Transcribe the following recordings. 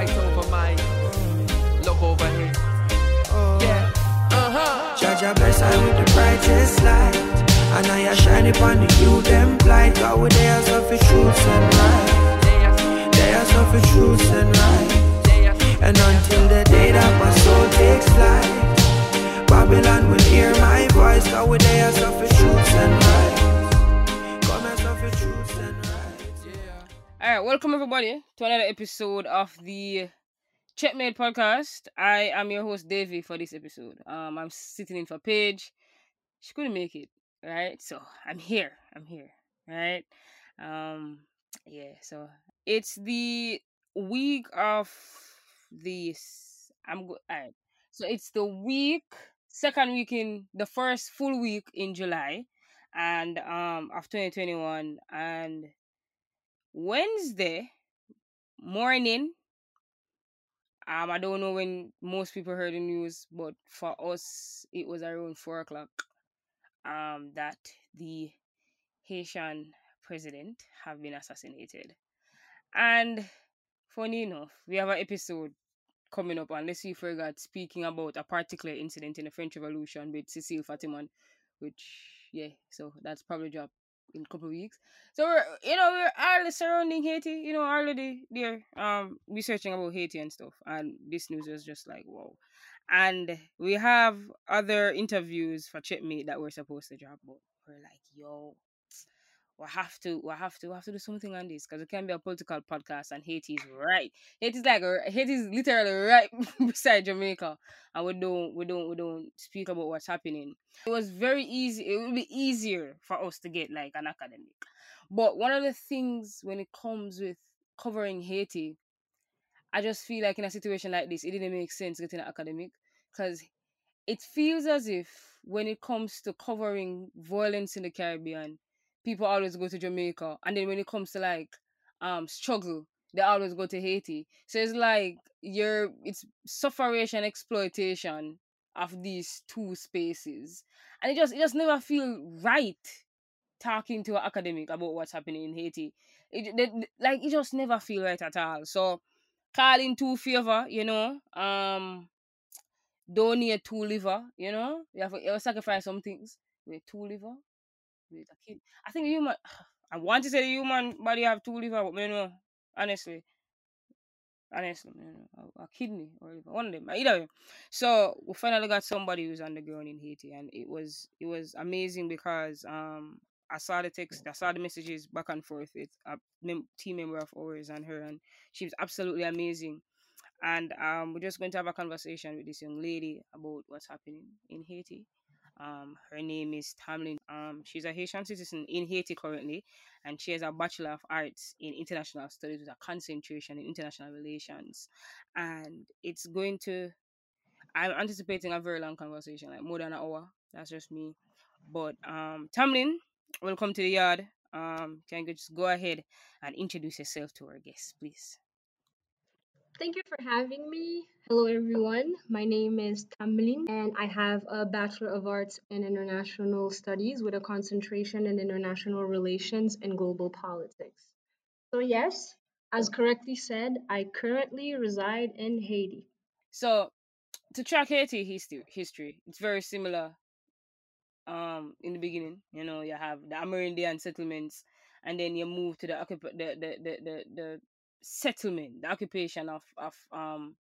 right over my look over here. Yeah. Uh-huh. Judge I bless I with the brightest light. And I a shine upon the you them blind. God with their of the truth and right. They are the truth and right. And until the day that my soul takes flight, Babylon will hear my voice. God with their of the truth and right. Yeah. All right, welcome everybody to another episode of the Checkmate podcast. I am your host Davey for this episode. Um, I'm sitting in for Paige. She couldn't make it, right? So I'm here. I'm here, right? Um, yeah. So it's the week of the. I'm go. All right. So it's the week, second week in the first full week in July, and um of 2021, and Wednesday morning. Um, I don't know when most people heard the news, but for us, it was around four o'clock. Um, that the Haitian president have been assassinated, and funny enough, we have an episode coming up, and let's see if we got speaking about a particular incident in the French Revolution with Cecile Fatiman, which yeah, so that's probably drop in a couple of weeks. So we're you know we're all surrounding Haiti, you know, already there, um, researching about Haiti and stuff, and this news was just like wow. And we have other interviews for Checkmate that we're supposed to drop, but we're like, yo, we have to, we have to, we have to do something on this because it can be a political podcast, and Haiti is right. Haiti's like r- Haiti's literally right beside Jamaica, and we don't, we don't, we don't speak about what's happening. It was very easy. It would be easier for us to get like an academic. But one of the things when it comes with covering Haiti, I just feel like in a situation like this, it didn't make sense getting an academic because it feels as if when it comes to covering violence in the Caribbean, people always go to Jamaica, and then when it comes to like um struggle, they always go to Haiti. So it's like you're it's sufferation exploitation of these two spaces, and it just it just never feel right talking to an academic about what's happening in Haiti. It they- like it just never feel right at all. So calling two favor, you know, um donate two liver, you know. You have to, you have to sacrifice some things. Wait, two liver? A kid. I think human I want to say the human body have two liver, but me know. Honestly. Honestly, me know. a, kidney or. One of them. Either way. So we finally got somebody who's on the ground in Haiti and it was it was amazing because um I saw the text, I saw the messages back and forth with a mem- team member of ours and her, and she was absolutely amazing and um, we're just going to have a conversation with this young lady about what's happening in Haiti. Um, her name is Tamlin. Um, she's a Haitian citizen in Haiti currently, and she has a Bachelor of Arts in International Studies with a concentration in International Relations. And it's going to, I'm anticipating a very long conversation, like more than an hour. That's just me. But um, Tamlin, welcome to the yard. Um, can you just go ahead and introduce yourself to our guests, please? Thank you for having me. Hello, everyone. My name is Tamlin, and I have a Bachelor of Arts in International Studies with a concentration in International Relations and Global Politics. So, yes, as correctly said, I currently reside in Haiti. So to track Haiti history, it's very similar. Um, in the beginning, you know, you have the Amerindian settlements, and then you move to the, the the the the settlement, the occupation of of um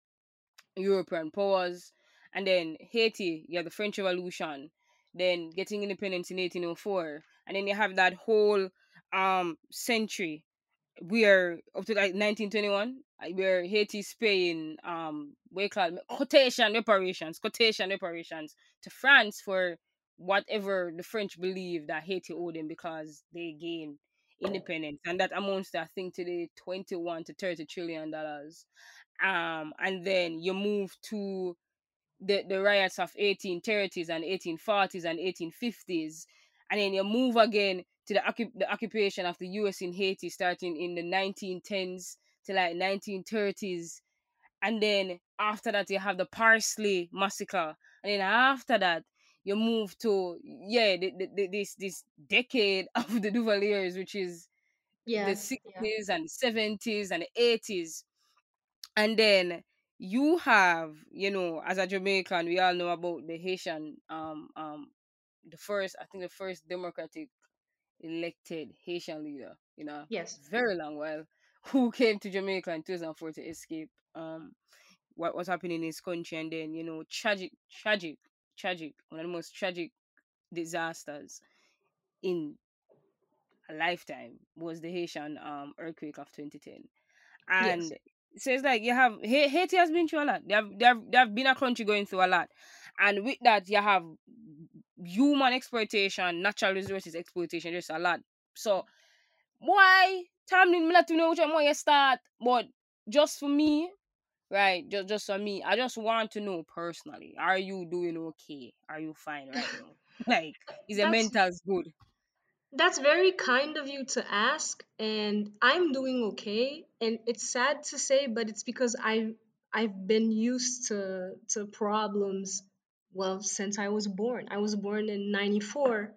European powers, and then Haiti, you have the French Revolution, then getting independence in 1804, and then you have that whole um century where up to like 1921 uh, where Haiti's paying um you call quotation reparations quotation reparations to France for whatever the French believe that Haiti owed them because they gained independence and that amounts to I think today 21 to 30 trillion dollars. Um and then you move to the, the riots of 1830s and 1840s and 1850s and then you move again to the, the occupation of the US in Haiti starting in the 1910s to like 1930s and then after that you have the Parsley massacre. And then after that you move to yeah the, the, the- this this decade of the Duvaliers which is Yeah, the 60s and the 70s and the 80s and then you have, you know, as a Jamaican, we all know about the Haitian, um, um, the first, I think the first democratic elected Haitian leader, you know, Yes. very long while, who came to Jamaica in 2004 to escape um what was happening in his country, and then you know, tragic, tragic, tragic, one of the most tragic disasters in a lifetime was the Haitian um earthquake of 2010 and Yes. so it's like you have Haiti has been through a lot. They have, they have they have been a country going through a lot, and with that you have human exploitation, natural resources exploitation, just a lot. So why time me let you know which one you start, but just for me, right? Just just for me, I just want to know personally: Are you doing okay? Are you fine right now? Like, is your That's mental's good? That's very kind of you to ask, and I'm doing okay. And it's sad to say, but it's because I I've been used to to problems well since I was born. I was born in 94,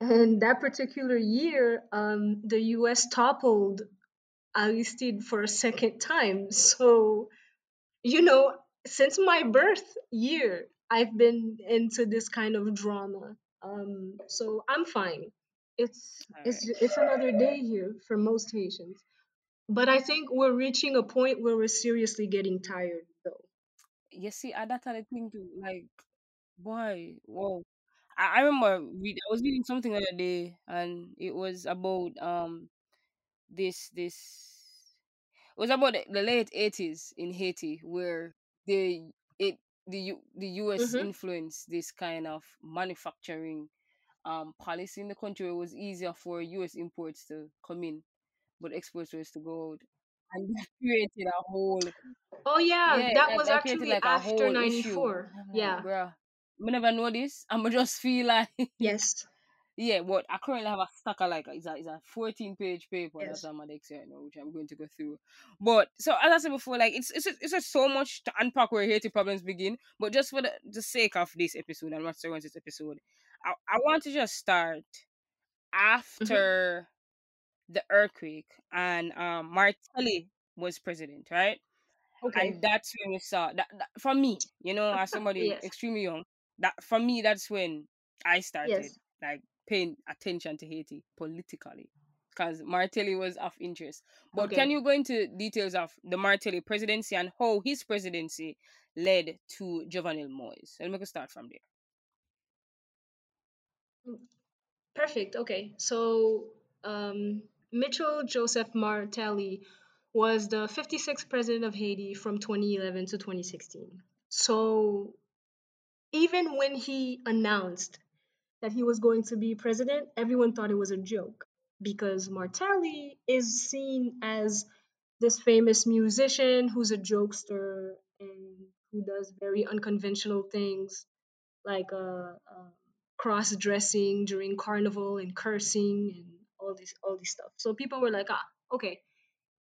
and that particular year, um, the US toppled Aristide for a second time. So you know, since my birth year, I've been into this kind of drama. Um, so I'm fine. It's it's it's another day here for most Haitians. But I think we're reaching a point where we're seriously getting tired, though. You see, uh, that's the thing too. Like, boy, whoa. I, I remember read, I was reading something the other day, and it was about um this this was about the, the late eighties in Haiti, where the it the U, the U.S. Mm-hmm. influenced this kind of manufacturing um policy in the country. It was easier for U.S. imports to come in, but exports was to go out, and that created a whole Oh yeah, yeah, that that, was that actually like after whole issue. 94. And Yeah. bruh, I never know this. I'ma just feel like Yes. Yeah, but I currently have a stack of like it's a it's a fourteen page paper that's Yes. on my desk right now, which I'm going to go through. But so as I said before, like it's it's just- it's just so much to unpack where Haiti problems begin. But just for the, the sake of this episode and what's around this episode, I, I want to just start Mm-hmm. after the earthquake and um Martelly was president, right? Okay. and that's when we saw that, that for me you know as somebody Yes. extremely young that for me that's when i started Yes. like paying attention to haiti politically because martelly was of interest but can you go into details of the martelly presidency and how his presidency led to jovenel moise and we can start from there Perfect. Okay. So, um, Mitchell Joseph Martelly was the 56th president of Haiti from 2011 to 2016. So, even when he announced that he was going to be president, everyone thought it was a joke because Martelly is seen as this famous musician who's a jokester and who does very unconventional things like uh, uh, cross dressing during carnival and cursing and all this all this stuff. So people were like, ah, okay,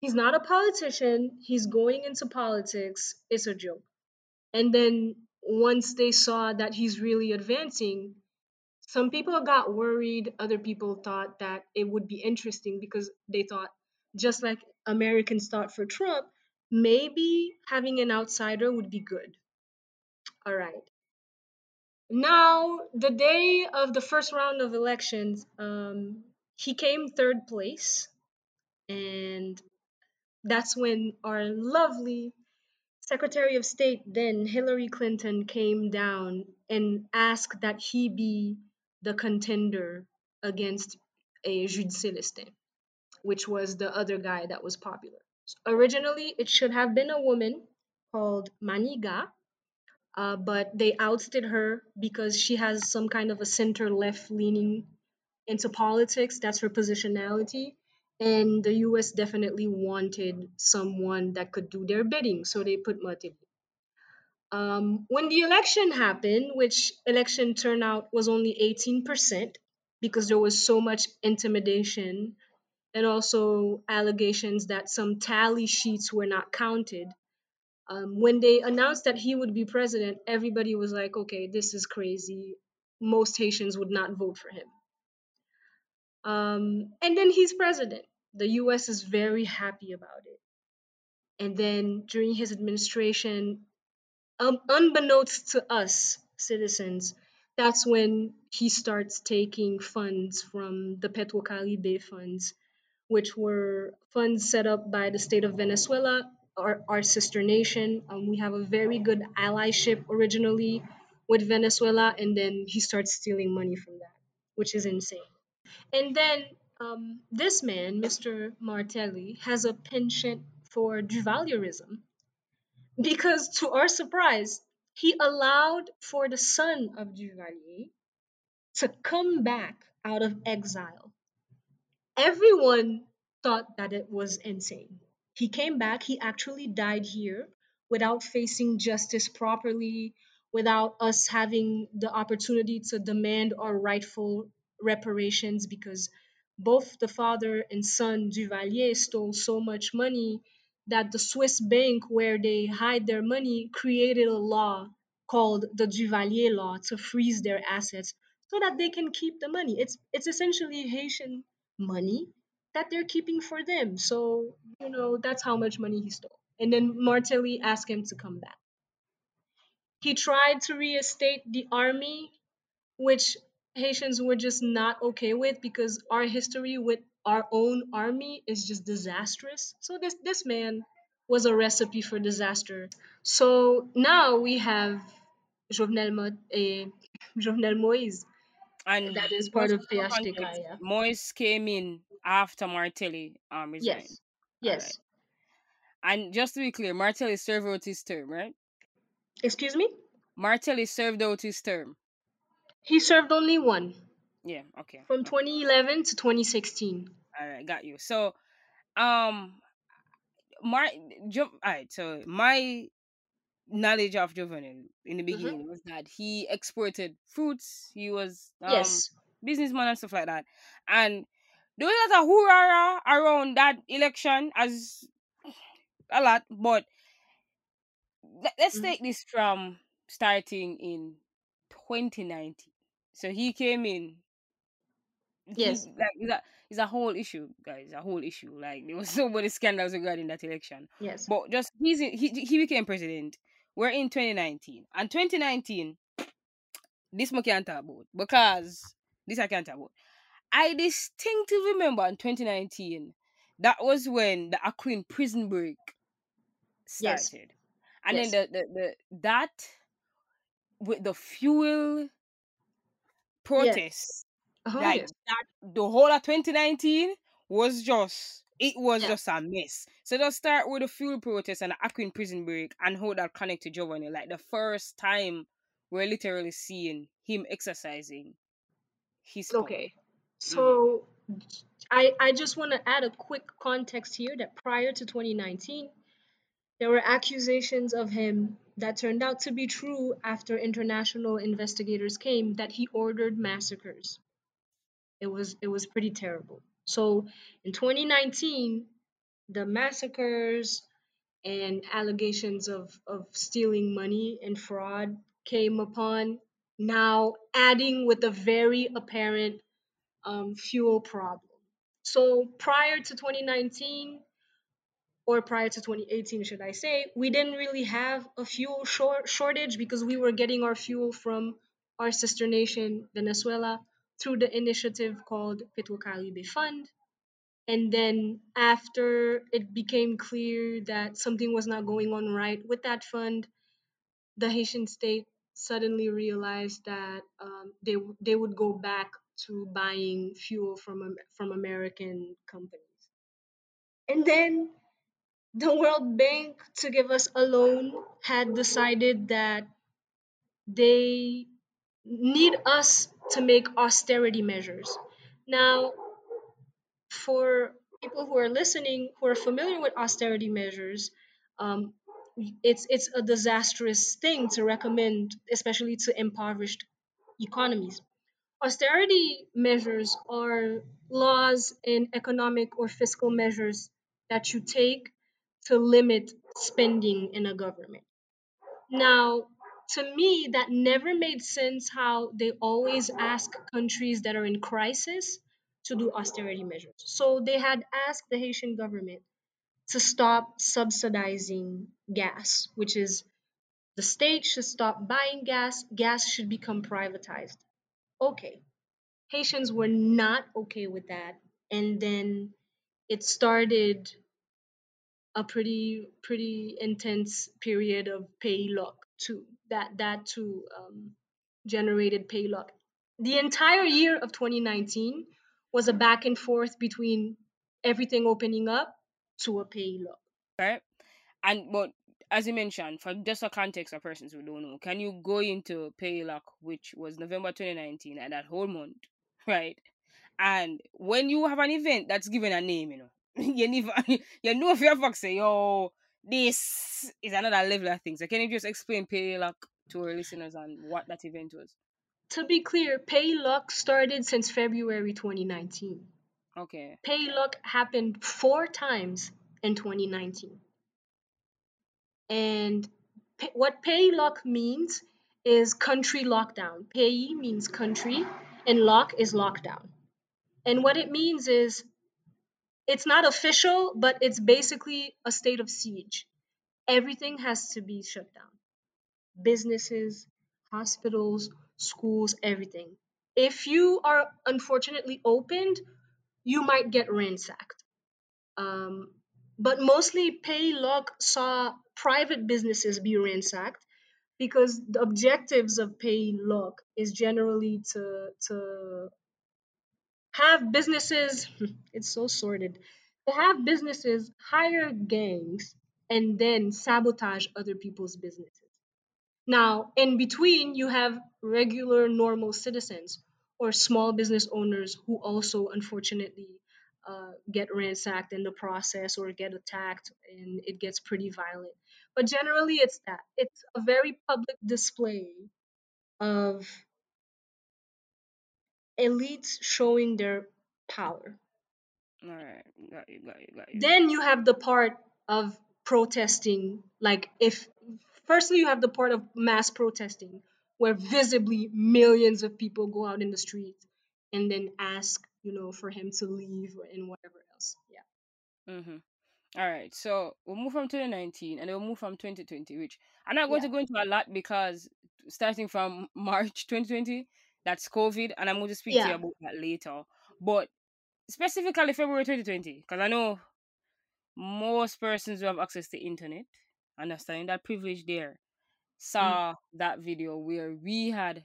he's not a politician. He's going into politics. It's a joke. And then once they saw that he's really advancing, some people got worried. Other people thought that it would be interesting because they thought, just like Americans thought for Trump, maybe having an outsider would be good. All right. Now, the day of the first round of elections, um, he came third place, and that's when our lovely Secretary of State, then Hillary Clinton, came down and asked that he be the contender against a Jude Celestin, which was the other guy that was popular. Originally, it should have been a woman called Manigat, uh, but they ousted her because she has some kind of a center left leaning into politics. That's her positionality. And the US definitely wanted someone that could do their bidding, so they put Martelly. Um, when the election happened, which election turnout was only 18%, because there was so much intimidation and also allegations that some tally sheets were not counted. Um, when they announced that he would be president, everybody was like, okay, this is crazy. Most Haitians would not vote for him. Um, and then he's president. The US is very happy about it. And then during his administration, um, unbeknownst to us citizens, that's when he starts taking funds from the Petrocaribe funds, which were funds set up by the state of Venezuela, our, our sister nation. Um, we have a very good allyship originally with Venezuela, and then he starts stealing money from that, which is insane. And then um, this man, Mr. Martelly, has a penchant for Duvalierism because, to our surprise, he allowed for the son of Duvalier to come back out of exile. Everyone thought that it was insane. He came back, he actually died here without facing justice properly, without us having the opportunity to demand our rightful reparations because both the father and son Duvalier stole so much money that the Swiss bank where they hide their money created a law called the Duvalier law to freeze their assets so that they can keep the money. It's it's essentially Haitian money that they're keeping for them. So, you know, that's how much money he stole. And then Martelly asked him to come back. He tried to reinstate the army, which Haitians were just not okay with because our history with our own army is just disastrous. So this this man was a recipe for disaster. So now we have Jovenel, Mo- eh, Jovenel Moise. And That is part of context, yeah. Moise came in after Martelly um resigned. Yes. Yes. And just to be clear, Martelly served out his term, right? Excuse me? Martelly served out his term. He served only one Yeah, okay. from 2011 to 2016. All right, got you. So, um, my jo- all right. So my knowledge of Jovenel in the Mm-hmm. beginning was that he exported fruits. He was um, yes. businessman and stuff like that. And there was a hoorah around that election as a lot, but let- let's Mhm. take this from starting in 2019. So he came in. Yes. like it's a, it's a whole issue, guys. A whole issue. Like there was so many scandals regarding that election. Yes. But just he's in, he he became president. We're in 2019, and 2019, this I can't talk about because this I can't talk about. I distinctly remember in 2019 that was when the Aquin prison break Yes. started, and Yes. then the, the the that with the fuel protests Oh, like yes. that the whole of 2019 was just it was Yeah. just a mess. So let's start with the fuel protest and the Aquin prison break and how that connect to Jovenel. Like the first time we're literally seeing him exercising his power. Okay. So mm. I I just want to add a quick context here that prior to 2019 there were accusations of him that turned out to be true after international investigators came that he ordered massacres. It was it was pretty terrible. So in 2019 the massacres and allegations of, of stealing money and fraud came upon now adding with a very apparent um, fuel problem. So prior to 2019, or prior to 2018, should I say, we didn't really have a fuel short- shortage because we were getting our fuel from our sister nation, Venezuela, through the initiative called Petrocaribe Fund. And then after it became clear that something was not going on right with that fund, the Haitian state suddenly realized that um, they they would go back to buying fuel from from American companies. And then the World Bank, to give us a loan, had decided that they need us to make austerity measures. Now, for people who are listening who are familiar with austerity measures, um, it's it's a disastrous thing to recommend, especially to impoverished economies. Austerity measures are laws and economic or fiscal measures that you take to limit spending in a government. Now, to me, that never made sense how they always ask countries that are in crisis to do austerity measures. So they had asked the Haitian government to stop subsidizing gas, which is the state should stop buying gas, gas should become privatized. Okay. Haitians were not okay with that. And then it started a pretty pretty intense period of pay lock too. That that too um, generated pay lock. The entire year of 2019 was a back and forth between everything opening up to a pay lock. Right. And but as you mentioned, for just a context of persons who don't know, can you go into pay lock, which was November 2019, and that whole month, right? And when you have an event that's given a name, you know, you never you know if you have say, yo, this is another level of things. So can you just explain pay lock to our listeners and what that event was? To be clear, pay lock started since February 2019. Okay. Pay lock happened four times in 2019. And pay, what pay lock means is country lockdown. Pay means country, and lock is lockdown. And what it means is it's not official, but it's basically a state of siege. Everything has to be shut down businesses, hospitals, schools, everything. If you are unfortunately opened, you might get ransacked. Um, but mostly pay lock saw private businesses be ransacked because the objectives of pay lock is generally to to have businesses it's so sordid to have businesses hire gangs and then sabotage other people's businesses. Now in between you have regular normal citizens or small business owners who also unfortunately uh, get ransacked in the process or get attacked and it gets pretty violent. But generally it's that. It's a very public display of elites showing their power. All right, got you, got you, got you. Then you have the part of protesting, like if firstly you have the part of mass protesting, where visibly millions of people go out in the street and then ask, you know, for him to leave and whatever else. Yeah. Mm-hmm. All right, so we'll move from 2019 and then we'll move from 2020, which I'm not going Yeah. to go into a lot because starting from March 2020, that's COVID, and I'm going to speak to you about that later. But specifically February 2020, because I know most persons who have access to internet, understanding that privilege there, saw that video where we had,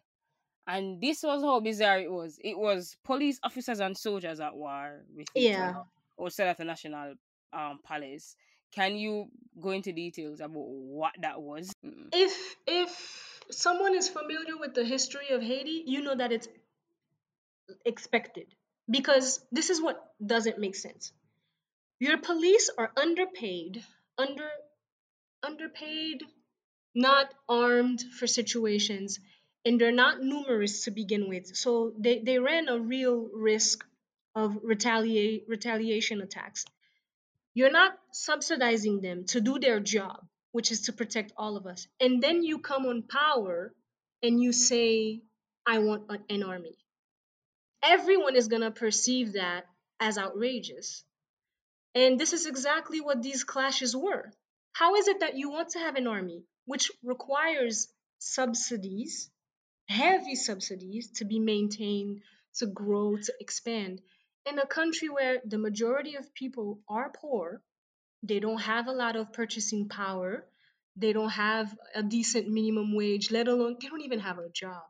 and this was how bizarre it was. It was police officers and soldiers at war with Yeah. outside of the National um, Palace. Can you go into details about what that was? Mm. If if someone is familiar with the history of Haiti, you know that it's expected because this is what doesn't make sense. Your police are underpaid, under underpaid, not armed for situations, and they're not numerous to begin with. So they, they ran a real risk of retaliate retaliation attacks. You're not subsidizing them to do their job, which is to protect all of us. And then you come on power and you say, I want an, army. Everyone is going to perceive that as outrageous. And this is exactly what these clashes were. How is it that you want to have an army which requires subsidies, heavy subsidies, to be maintained, to grow, to expand? In a country where the majority of people are poor, they don't have a lot of purchasing power, they don't have a decent minimum wage, let alone, they don't even have a job.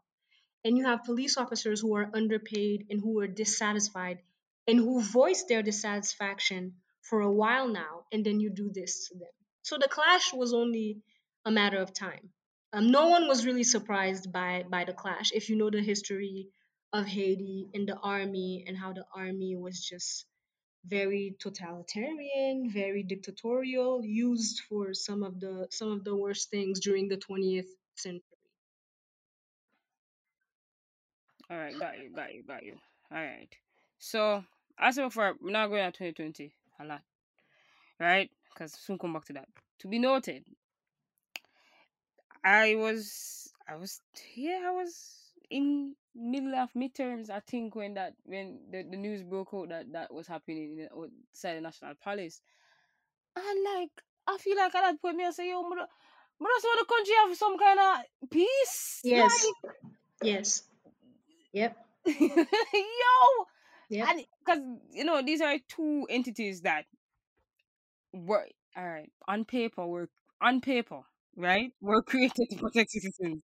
And you have police officers who are underpaid and who are dissatisfied and who voice their dissatisfaction for a while now, and then you do this to them. So the clash was only a matter of time. Um, no one was really surprised by by the clash. If you know the history of Haiti and the army and how the army was just very totalitarian, very dictatorial, used for some of the some of the worst things during the 20th century. All right, got you, got you, got you. All right. So, as I before, we're not going at 2020 a lot, right? Because soon come back to that. To be noted, I was, I was, yeah, I was in middle of midterms. I think when that when the, the news broke out that that was happening in, outside the National Palace, And like, I feel like at that point, me I say, yo, mother, mother, so the country have some kind of peace. Yes. Yes. Yep. Yo, Yeah. because you know these are two entities that were all right on paper were on paper right were created to protect citizens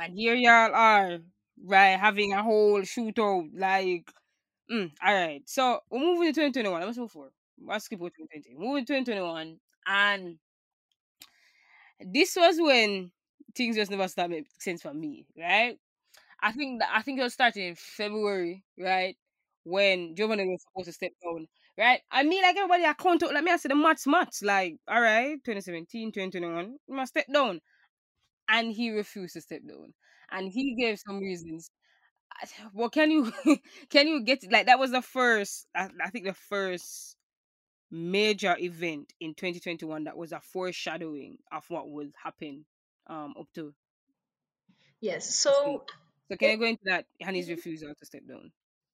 and here y'all are right having a whole shootout like mm, all right so we're moving to 2021 let's move forward let's skip over 2020 moving to 2021 and this was when things just never started making sense for me right I think that I think it was starting in February, right? When Jovenel was supposed to step down, right? I mean, like everybody, I out, like me, I said the much, much, like, all right, 2017, 2021, he must step down. And he refused to step down. And he gave some reasons. Well, can you, can you get, like, that was the first, I, I think the first major event in 2021 that was a foreshadowing of what would happen um up to Yes. So. So can it, you go into that his Mhm. refusal to step down?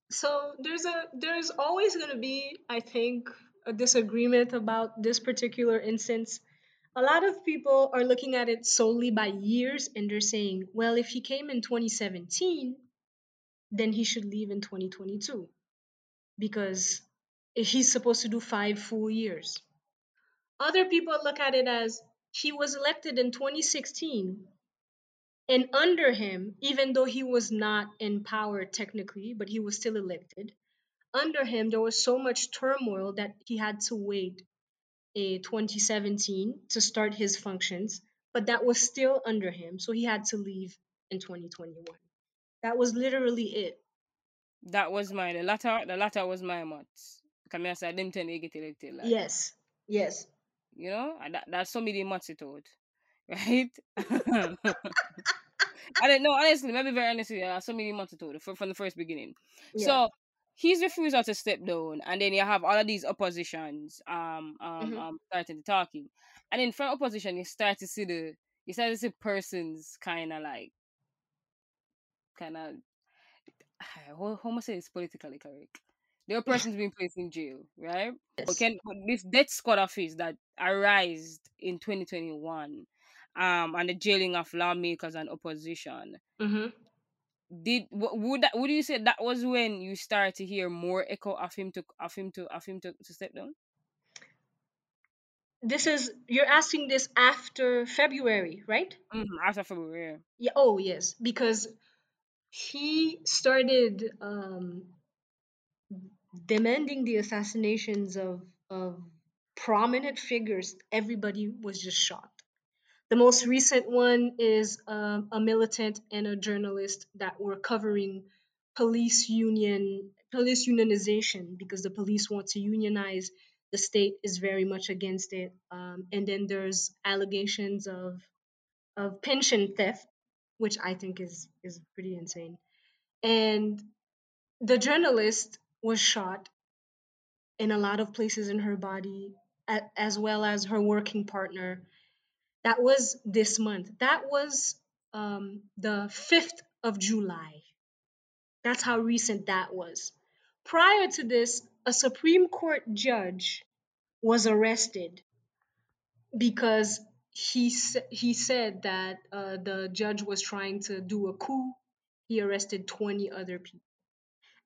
so there's a there's always going to be i think a disagreement about this particular instance a lot of people are looking at it solely by years and they're saying well if he came in 2017 then he should leave in 2022 because he's supposed to do five full years. Other people look at it as he was elected in 2016 and under him even though he was not in power technically but he was still elected under him there was so much turmoil that he had to wait 2017 to start his functions but that was still under him so he had to leave in 2021 that was literally it That was my the latter the latter was my months. Come here, say them ten they get elected like yes yes you know, that, that's of the months it out. Right? I don't know, honestly, maybe very honestly, some of the months it out from, from the first beginning. yeah So he's refusal to step down, and then you have all of these oppositions um um hmm um starting to talking. And then from opposition you start to see the you start to see persons kinda like kinda how, how must I say it's politically correct? There are persons being placed in jail, right? But yes can this death squad office that arised in 2021, um, and the jailing of lawmakers and opposition, hmm did would that would you say that was when you start to hear more echo of him to of him to of him to, to step down? this is you're asking this after february right Mm-hmm, after February. yeah oh yes because he started um demanding the assassinations of of prominent figures everybody was just shocked the most recent one is um, a militant and a journalist that were covering police union police unionization because the police want to unionize. The state is very much against it um, and then there's allegations of of pension theft which i think is is pretty insane. And the journalist was shot in a lot of places in her body as well as her working partner that was this month. That was um, the 5th of july. That's how recent that was. Prior to this a supreme court judge was arrested because he he said that uh, the judge was trying to do a coup. He arrested 20 other people.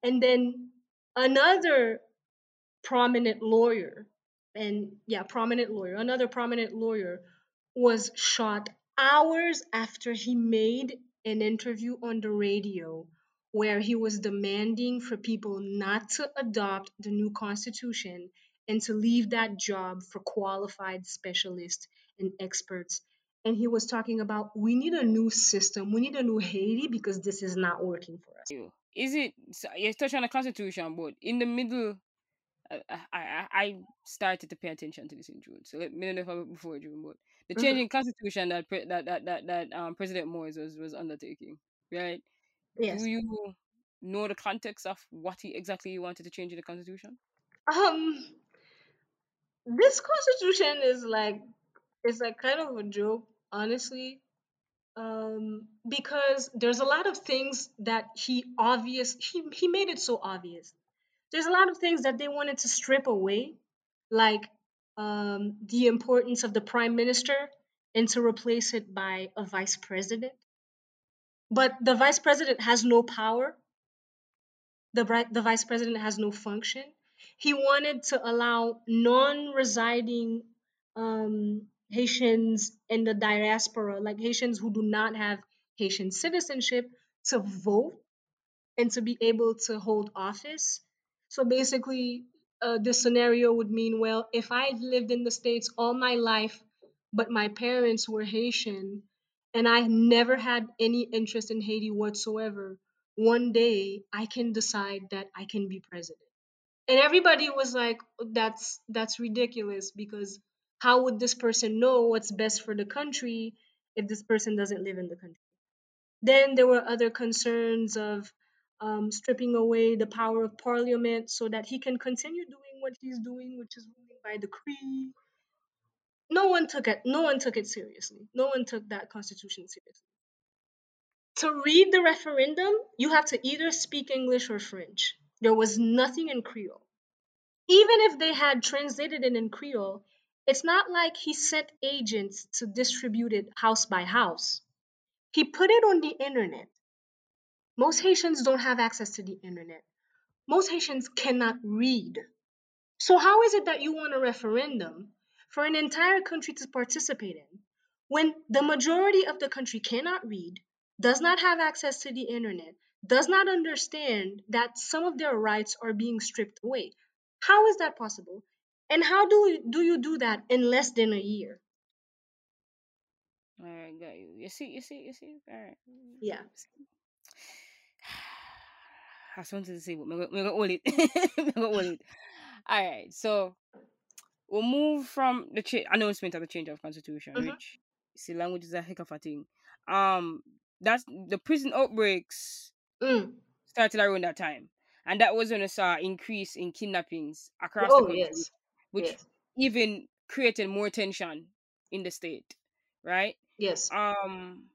And then another prominent lawyer and yeah prominent lawyer another prominent lawyer was shot hours after he made an interview on the radio where he was demanding for people not to adopt the new constitution and to leave that job for qualified specialists and experts and he was talking about we need a new system we need a new haiti because this is not working for us is it? so You touch on the constitution, but in the middle. I, I I I started to pay attention to this in June. So let me know if I before June, but the Mhm. changing constitution that pre- that that that, that um President Moise was was undertaking, right? yes Do you know the context of what he exactly wanted to change in the constitution? um this constitution is like it's like kind of a joke honestly um because there's a lot of things that he obvious he, he made it so obvious there's a lot of things that they wanted to strip away like um, the importance of the prime minister and to replace it by a vice president. But the vice president has no power. The, the vice president has no function. He wanted to allow non residing um, Haitians in the diaspora, like Haitians who do not have Haitian citizenship, to vote and to be able to hold office. So basically, uh, this scenario would mean well, if I lived in the States all my life, but my parents were Haitian, and I never had any interest in Haiti whatsoever, one day I can decide that I can be president. And everybody was like, that's that's ridiculous because how would this person know what's best for the country if this person doesn't live in the country? Then there were other concerns of um, stripping away the power of parliament so that he can continue doing what he's doing, which is ruling by decree. No one took it. No one took it seriously. No one took that constitution seriously. To read the referendum, you have to either speak English or French. There was nothing in Creole. Even if they had translated it in Creole, it's not like he sent agents to distribute it house by house. He put it on the internet. Most Haitians don't have access to the internet. Most Haitians cannot read. So, how is it that you want a referendum for an entire country to participate in when the majority of the country cannot read, does not have access to the internet, does not understand that some of their rights are being stripped away? How is that possible? And how do do you do that in less than a year? All right, got you. You see, you see, you see. All right. Yeah. I have something to say, but I'm gonna hold it. I'm gonna hold it. All right, so we'll move from the cha- announcement of the change of constitution, Mhm. which see, language is a heck of a thing. Um, that's the prison outbreaks Mm. started around that time, and that was when I saw increase in kidnappings across the Oh country, yes. which Yes. even created more tension in the state, right? Yes. Um,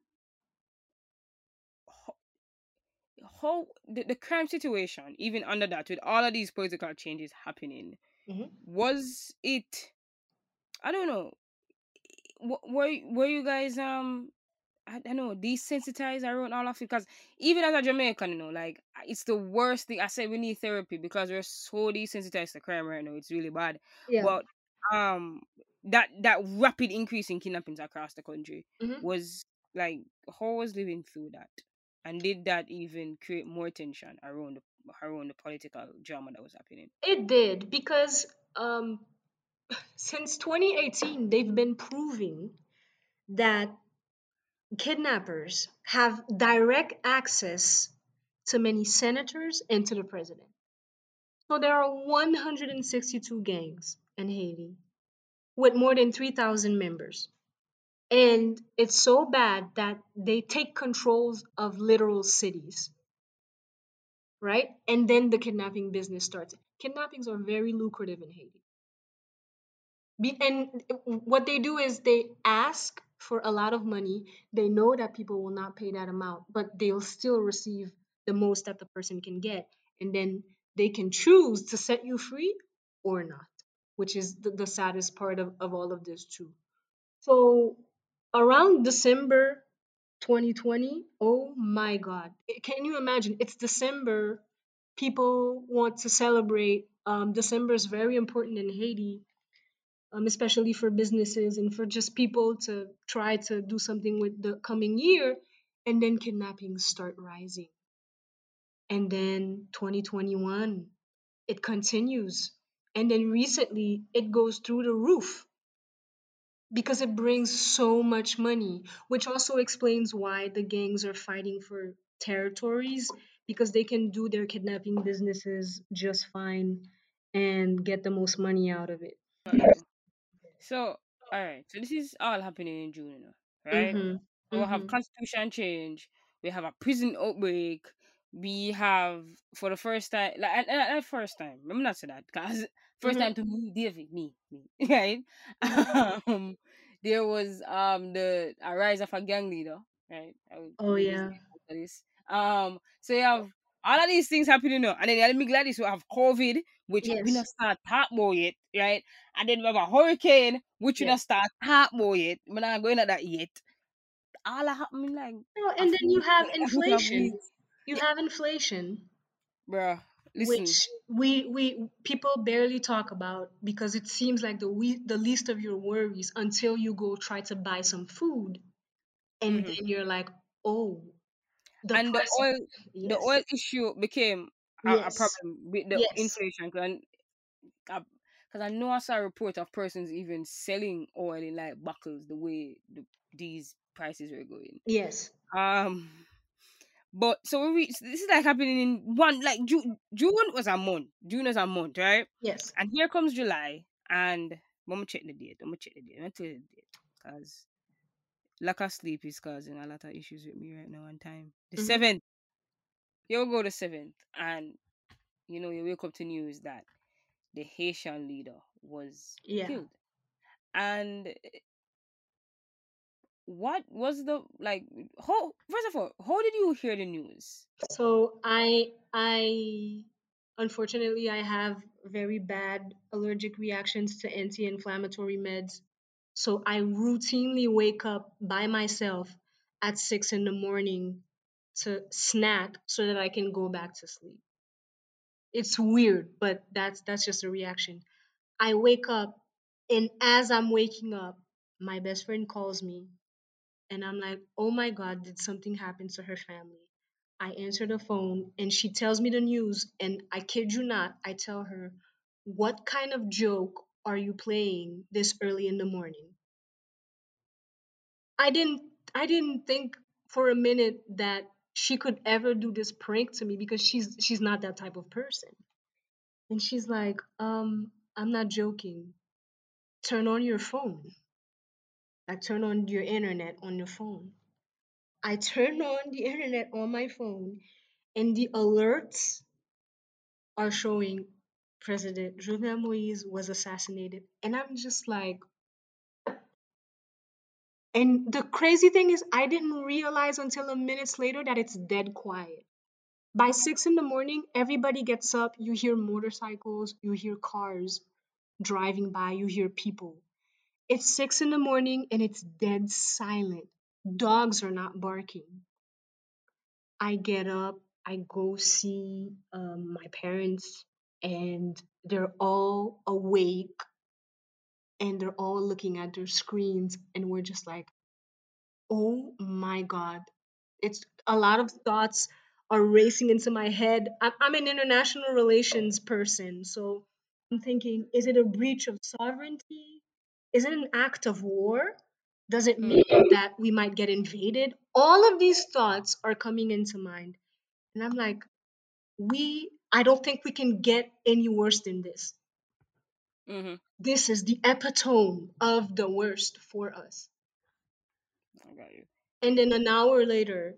how the, the crime situation, even under that, with all of these political changes happening, Mhm. was it? I don't know. Were were you guys um? I don't know, desensitized around all of it because even as a Jamaican, you know, like it's the worst thing. I said we need therapy because we're so desensitized to crime right now. It's really bad. Yeah. But um, that that rapid increase in kidnappings across the country Mhm. was like how was living through that, and did that even create more tension around the around the political drama that was happening? It did because um, since 2018, they've been proving that kidnappers have direct access to many senators and to the president. So there are 162 gangs in Haiti with more than 3,000 members. And it's so bad that they take controls of literal cities. Right? And then the kidnapping business starts. Kidnappings are very lucrative in Haiti. And what they do is they ask for a lot of money. They know that people will not pay that amount, but they'll still receive the most that the person can get. And then they can choose to set you free or not, which is the, the saddest part of, of all of this, too. So around December 2020, oh my God. Can you imagine? It's December. People want to celebrate. Um, December is very important in Haiti um, especially for businesses and for just people to try to do something with the coming year. And then kidnappings start rising. And then 2021, it continues. And then recently, it goes through the roof because it brings so much money, which also explains why the gangs are fighting for territories because they can do their kidnapping businesses just fine and get the most money out of it. So, all right. So this is all happening in June, right? Mm-hmm. So we have Mhm. constitution change. We have a prison outbreak. We have for the first time, like and, and, and first time. I'm not say that because 1st Mhm. time to me, David, me, me, right? um, there was um the a rise of a gang leader, right? Oh yeah. this. Um, so you have all of these things happening now. And then let me Gladys we have COVID, which we Yes. not start talk about yet, right? And then we have a hurricane, which we not start talk about yet. We're not going at that yet. All happening like No, and then you have a few of inflation. You have inflation, Bruh, listen. which we we people barely talk about because it seems like the we, the least of your worries until you go try to buy some food, and Mhm. then you're like, oh, the and the oil yes. the oil issue became a, a problem with the Yes. inflation because I know I saw a report of persons even selling oil in like buckles the way the, these prices were going. Yes. Um, but so we. This is like happening in one like June. June was a month. June was a month, right? Yes. And here comes July, and I'm gonna check the date. I'm gonna check the date. I'm tell you the date because lack of sleep is causing a lot of issues with me right now. On time, the Mhm. seventh. We go, the seventh, and you know you wake up to news that the Haitian leader was Yeah. killed, and what was the like? How first of all, how did you hear the news? So I I unfortunately I have very bad allergic reactions to anti-inflammatory meds. So I routinely wake up by myself at six in the morning to snack so that I can go back to sleep. It's weird, but that's that's just a reaction. I wake up and as I'm waking up, my best friend calls me and I'm like, oh my God, did something happen to her family? I answer the phone and she tells me the news. And I kid you not, I tell her, what kind of joke are you playing this early in the morning? I didn't I didn't think for a minute that she could ever do this prank to me because she's she's not that type of person. And she's like, um, I'm not joking. Turn on your phone. Like turn on your internet on your phone. I turn on the internet on my phone and the alerts are showing President Jovenel Moise was assassinated. And I'm just like, and the crazy thing is, I didn't realize until a minutes later that it's dead quiet. By six in the morning, everybody gets up. You hear motorcycles, you hear cars driving by, you hear people. It's six in the morning and it's dead silent. Dogs are not barking. I get up, I go see um, my parents, and they're all awake and they're all looking at their screens, and we're just like, oh my God. It's a lot of thoughts are racing into my head. I'm, I'm an international relations person, so I'm thinking, is it a breach of sovereignty? Is it an act of war? Does it mean that we might get invaded? All of these thoughts are coming into mind. And I'm like, we, I don't think we can get any worse than this. Mm-hmm. This is the epitome of the worst for us. I got you. And then an hour later,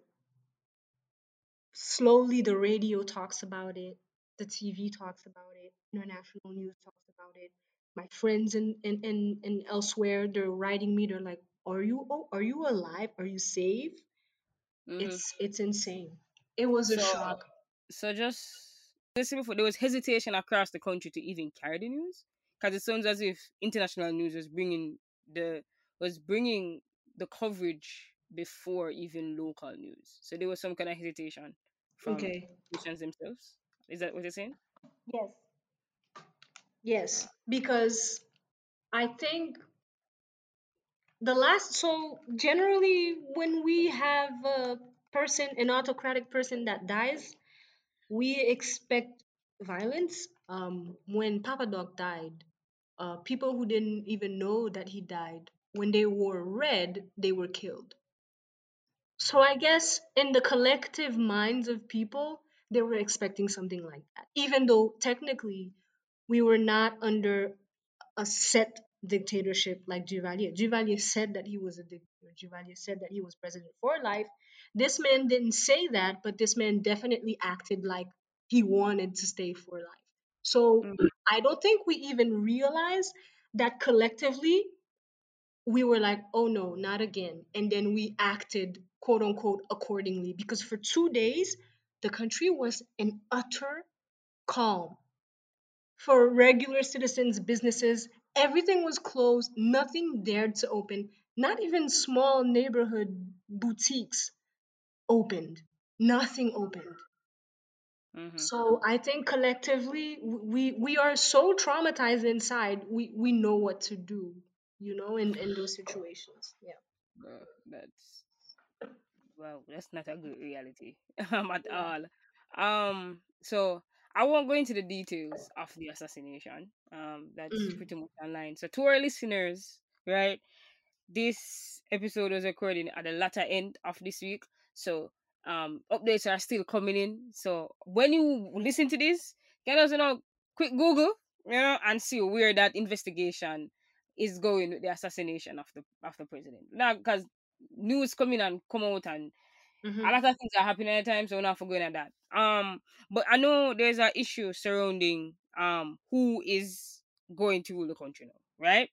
slowly the radio talks about it, the TV talks about it, international news talks about it. My friends and and and, and elsewhere, they're writing me. They're like, "Are you oh, are you alive? Are you safe?" Mhm. It's it's insane. It was a So- shock. So just listen before there was hesitation across the country to even carry the news because it sounds as if international news was bringing the was bringing the coverage before even local news. So there was some kind of hesitation from Okay. nations themselves. Is that what you're saying? Yes. Yes, because I think the last so generally when we have a person an autocratic person that dies we expect violence. Um when Papa Doc died uh people who didn't even know that he died when they wore red they were killed. So i guess in the collective minds of people they were expecting something like that even though technically we were not under a set dictatorship like Duvalier. Duvalier said that he was a dictator. Duvalier said that he was president for life. This man didn't say that, but this man definitely acted like he wanted to stay for life. So Mhm. I don't think we even realized that collectively we were like, oh no, not again. And then we acted quote unquote accordingly because for two days, the country was in utter calm. For regular citizens, businesses, everything was closed, nothing dared to open, not even small neighborhood boutiques opened. Nothing opened. Mm-hmm. So I think collectively we we are so traumatized inside. We we know what to do, you know, in in those situations. Yeah. Well, that's well, that's not a good reality um, at all. Um, so I won't go into the details of the assassination. Um, that's Mm. pretty much online. So to our listeners, right, this episode was recorded at the latter end of this week. So um updates are still coming in. So when you listen to this, get us you know quick Google, you know, and see where that investigation is going with the assassination of the of the president. Now because news coming and come out and Mhm. a lot of things are happening at the time, so we're not forgetting that. Um, but I know there's an issue surrounding um who is going to rule the country now, right?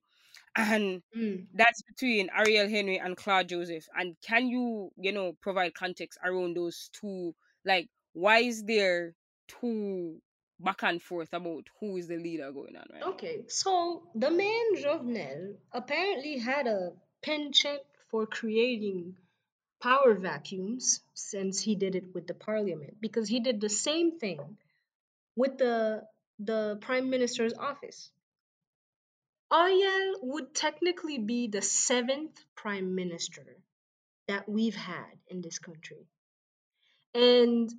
And Mm. that's between Ariel Henry and Claude Joseph. And can you, you know, provide context around those two? Like, why is there two back and forth about who is the leader going on right now? Okay, so the man Jovenel apparently had a penchant for creating power vacuums since he did it with the parliament because he did the same thing with the the prime minister's office. Ariel would technically be the seventh prime minister that we've had in this country. And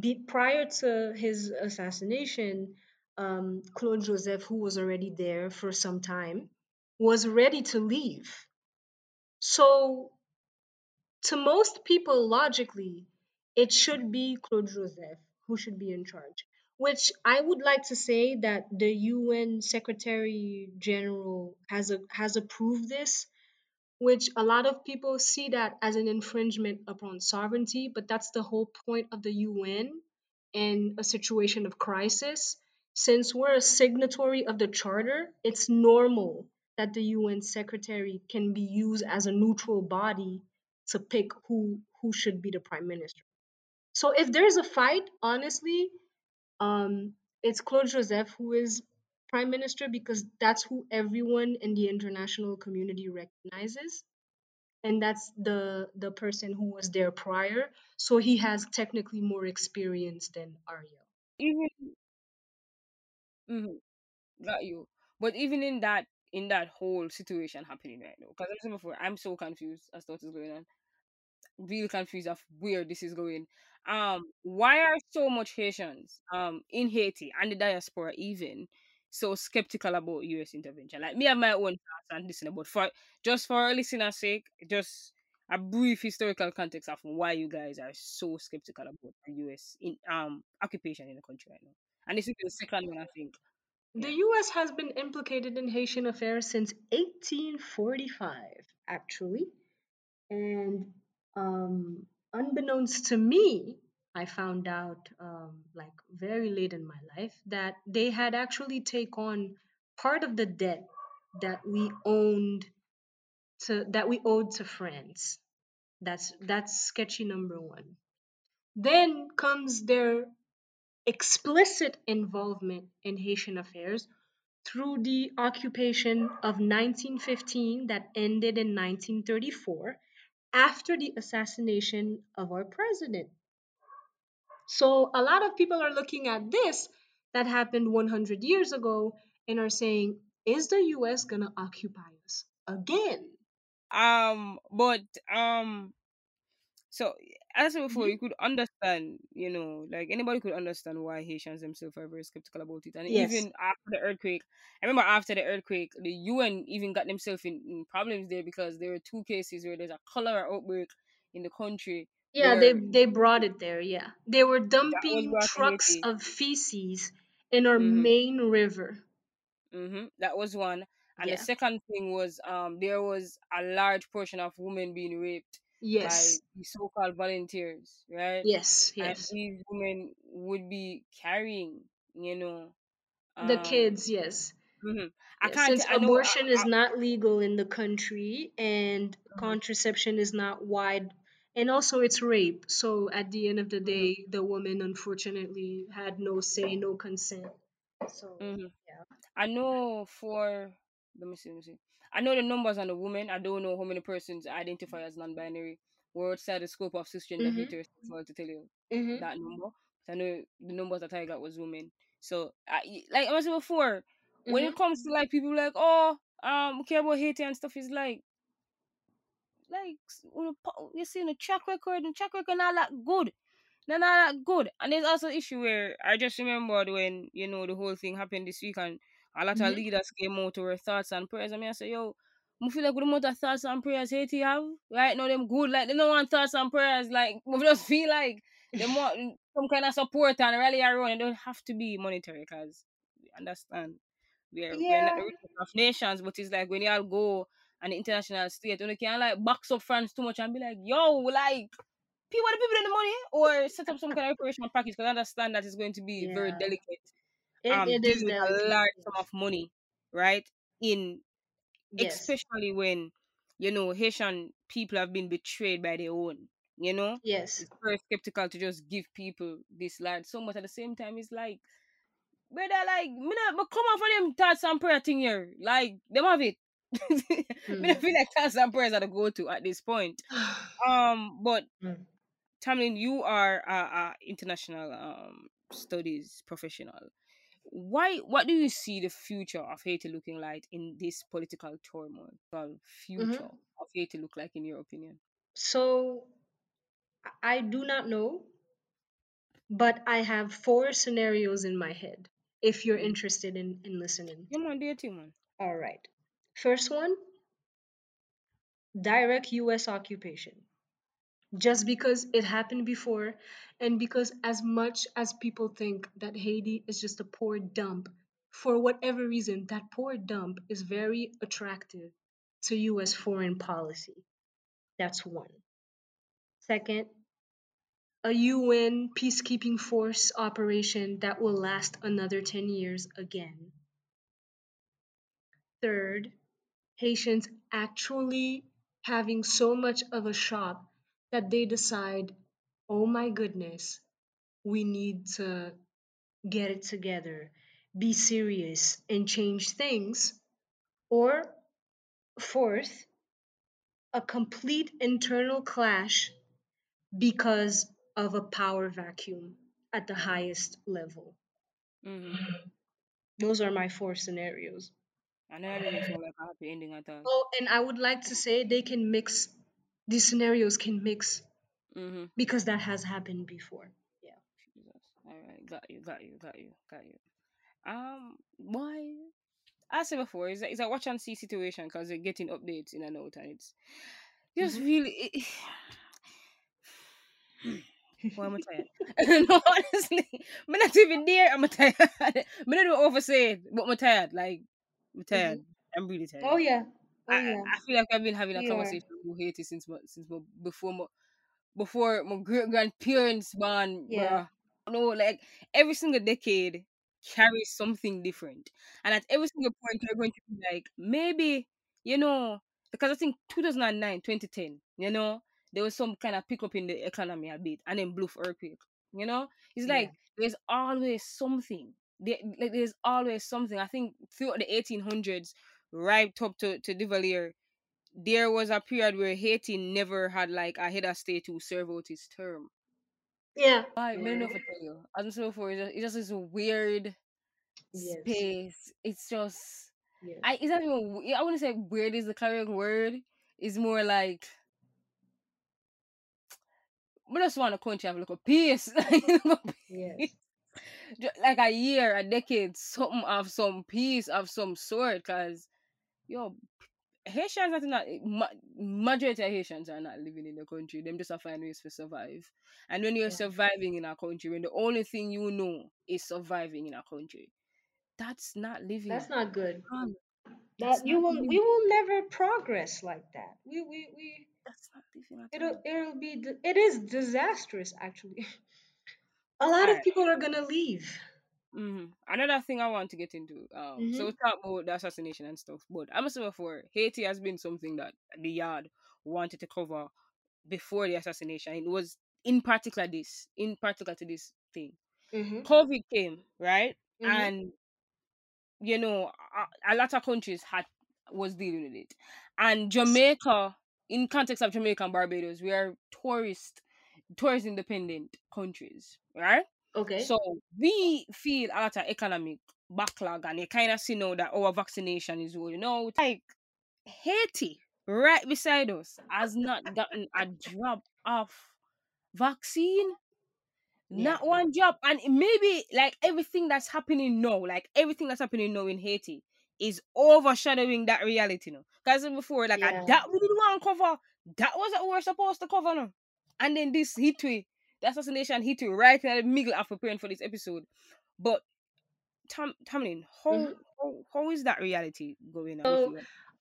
be, prior to his assassination, um, Claude Joseph, who was already there for some time, was ready to leave. So, to most people, logically, it should be Claude Joseph who should be in charge. Which I would like to say that the UN Secretary General has a, has approved this, which a lot of people see that as an infringement upon sovereignty, but that's the whole point of the UN in a situation of crisis. Since we're a signatory of the charter, it's normal that the UN secretary can be used as a neutral body to pick who who should be the prime minister. So if there's a fight, honestly, um, it's Claude Joseph who is prime minister because that's who everyone in the international community recognizes and that's the the person who was there prior so he has technically more experience than Ariel. Even mhm, got you. But even in that in that whole situation happening right now, because I'm before, I'm so confused as to what is going on. Really confused of where this is going. Um, why are so much Haitians um in Haiti and the diaspora even so skeptical about US intervention? Like me and my own thoughts and listening, but for just for our listeners' sake, just a brief historical context of why you guys are so skeptical about the US in um occupation in the country right now. And this is the second one I think. The US has been implicated in Haitian affairs since 1845 actually and um unbeknownst to me I found out um, like very late in my life that they had actually take on part of the debt that we owned to that we owed to France. That's that's sketchy number one. Then comes their explicit involvement in Haitian affairs through the occupation of 1915 that ended in 1934 after the assassination of our president. So a lot of people are looking at this that happened 100 years ago and are saying, is the US going to occupy us again? Um, but um, so as before, Mhm. you could understand, you know, like anybody could understand why Haitians themselves are very skeptical about it. And Yes. even after the earthquake, I remember after the earthquake, the UN even got themselves in, in problems there because there were two cases where there's a cholera outbreak in the country. Yeah, they they brought it there. Yeah, they were dumping trucks of feces in our hmm main river. hmm That was one. And the second thing was um there was a large portion of women being raped by Yes. the so-called volunteers, right? Yes. And Yes. these women would be carrying, you know, The um, kids. Yes. mhm. I Yes. can't. Since I know. abortion I, is not legal in the country and mhm. contraception is not wide and also it's rape. So at the end of the day, the woman unfortunately had no say, no consent. So Mhm. yeah. I know for let me see, let me see. I know the numbers on the women. I don't know how many persons identify as non-binary. We're outside the scope of cisgender Mhm. heterosexual to tell you Mhm. that number. So I know the numbers that I got was women. So I, like I was before, when Mhm. it comes to like people like oh um care about Haiti and stuff is like like you see the track record and track record not that good. They're not that good. And there's also issue where I just remembered when, you know, the whole thing happened this week and a lot of Mhm. leaders came out with thoughts and prayers. I mean I say, yo, I feel like the amount of thoughts and prayers Haiti have, right now them good, like they don't want thoughts and prayers, like we just feel like they want some kind of support and rally around. It don't have to be monetary because we understand we're we're not Yeah. the richest of nations, but it's like when y'all go on the international state, you can't like box up France too much and be like, yo, like people the people in the money or set up some kind of operational package because I understand that it's going to be very delicate. It, Um it dealing a large sum of money, right? In Yes. especially when you know Haitian people have been betrayed by their own, you know? Yes. It's very skeptical to just give people this large sum, but at the same time it's like brother, like me not but come on for them thoughts and prayer thing here. Like them have it. Hmm. not feel like thoughts and prayers are the go to at this point. Um, but Mm. Tamlin, you are a, a international um studies professional. Why? What do you see the future of Haiti looking like in this political turmoil? Well, future Mhm. of Haiti look like in your opinion? So I- do not know, but I have four scenarios in my head. If you're Mm. interested in, in listening. Man, do your man. All right. First one direct US occupation. Just because it happened before, and because as much as people think that Haiti is just a poor dump, for whatever reason, that poor dump is very attractive to US foreign policy. That's one. Second, a UN peacekeeping force operation that will last another 10 years again. Third, Haitians actually having so much of a shock that they decide, oh my goodness, we need to get it together, be serious, and change things. Or fourth, a complete internal clash because of a power vacuum at the highest level. Mm-hmm. Those are my four scenarios. And that doesn't sound like a happy ending. Oh, and I would like to say they can mix, these scenarios can mix Mm-hmm. because that has happened before. Yeah. Jesus. All right, got you, got you, got you, got you. Um, why? I said before, it's a, it's a watch and see situation because they're getting updates in and out, and it's just Mhm. really. It, Boy, I'm tired. no, honestly, I'm not even there. I'm tired. I'm not even oversay it, but I'm tired. Like, I'm tired. I'm really tired. Oh yeah. Oh I, yeah. I feel like I've been having a are. conversation with Haiti since my, since my, before my before my great grandparents born, Yeah. bruh. No, like every single decade carries something different, and at every single point you're going to be like, maybe you know, because I think 2009, 2010, you know, there was some kind of pickup in the economy a bit, and then Bluff earthquake. You know, it's Yeah. like there's always something. There, like there's always something. I think throughout the 1800s, right up to to Duvalier, there was a period where Haiti never had like a head of state to serve out his term. Yeah. I don't know if I tell you. As I said before, it's just, it's just this weird Yes. space. It's just Yes. I it's not even we- I wouldn't say weird is the correct word. It's more like we just want a country have like a peace. Yes. Like a year, a decade, something of some peace of some sort. Cause yo, Haitians are not majority of Haitians are not living in the country. Them just are find ways to survive. And when you're Yeah. surviving in a country, when the only thing you know is surviving in a country, that's not living. That's not good. That's That you will living. we will never progress like that. We we we That's not living it'll it'll be it is disastrous actually. A lot of people are gonna leave. Hmm Another thing I want to get into. Um, so we talk about the assassination and stuff, but I must say before Haiti has been something that the yard wanted to cover before the assassination. It was in particular this, in particular to this thing. Mm-hmm. COVID came, right? Mhm. And you know, a, a lot of countries had was dealing with it. And Jamaica, in context of Jamaica and Barbados, we are tourist tourist independent countries, right? Okay. So we feel a lot of economic backlog and you kind of see now that our vaccination is rolling out. Like Haiti, right beside us, has not gotten a drop of vaccine. Yeah. Not one drop. And maybe like everything that's happening now, like everything that's happening now in Haiti is overshadowing that reality now. Because before, like Yeah. that we didn't want to cover. That was what we were supposed to cover now. And then this hit we, the assassination hit we right in the middle of preparing for this episode. But Tam Tamlin, how, Mhm. how how is that reality going on? So.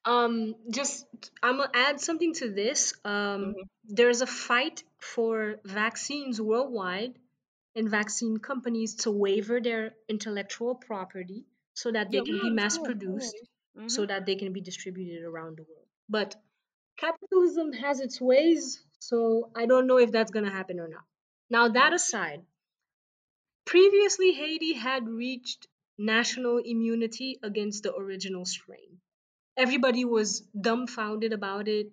Um, just I'm gonna add something to this. Um, Mhm. there's a fight for vaccines worldwide and vaccine companies to waiver their intellectual property so that they Yeah, can be mass we know, we know produced, so that they can be distributed around the world. But capitalism has its ways, so I don't know if that's gonna happen or not. Now that aside, previously Haiti had reached national immunity against the original strain everybody was dumbfounded about it.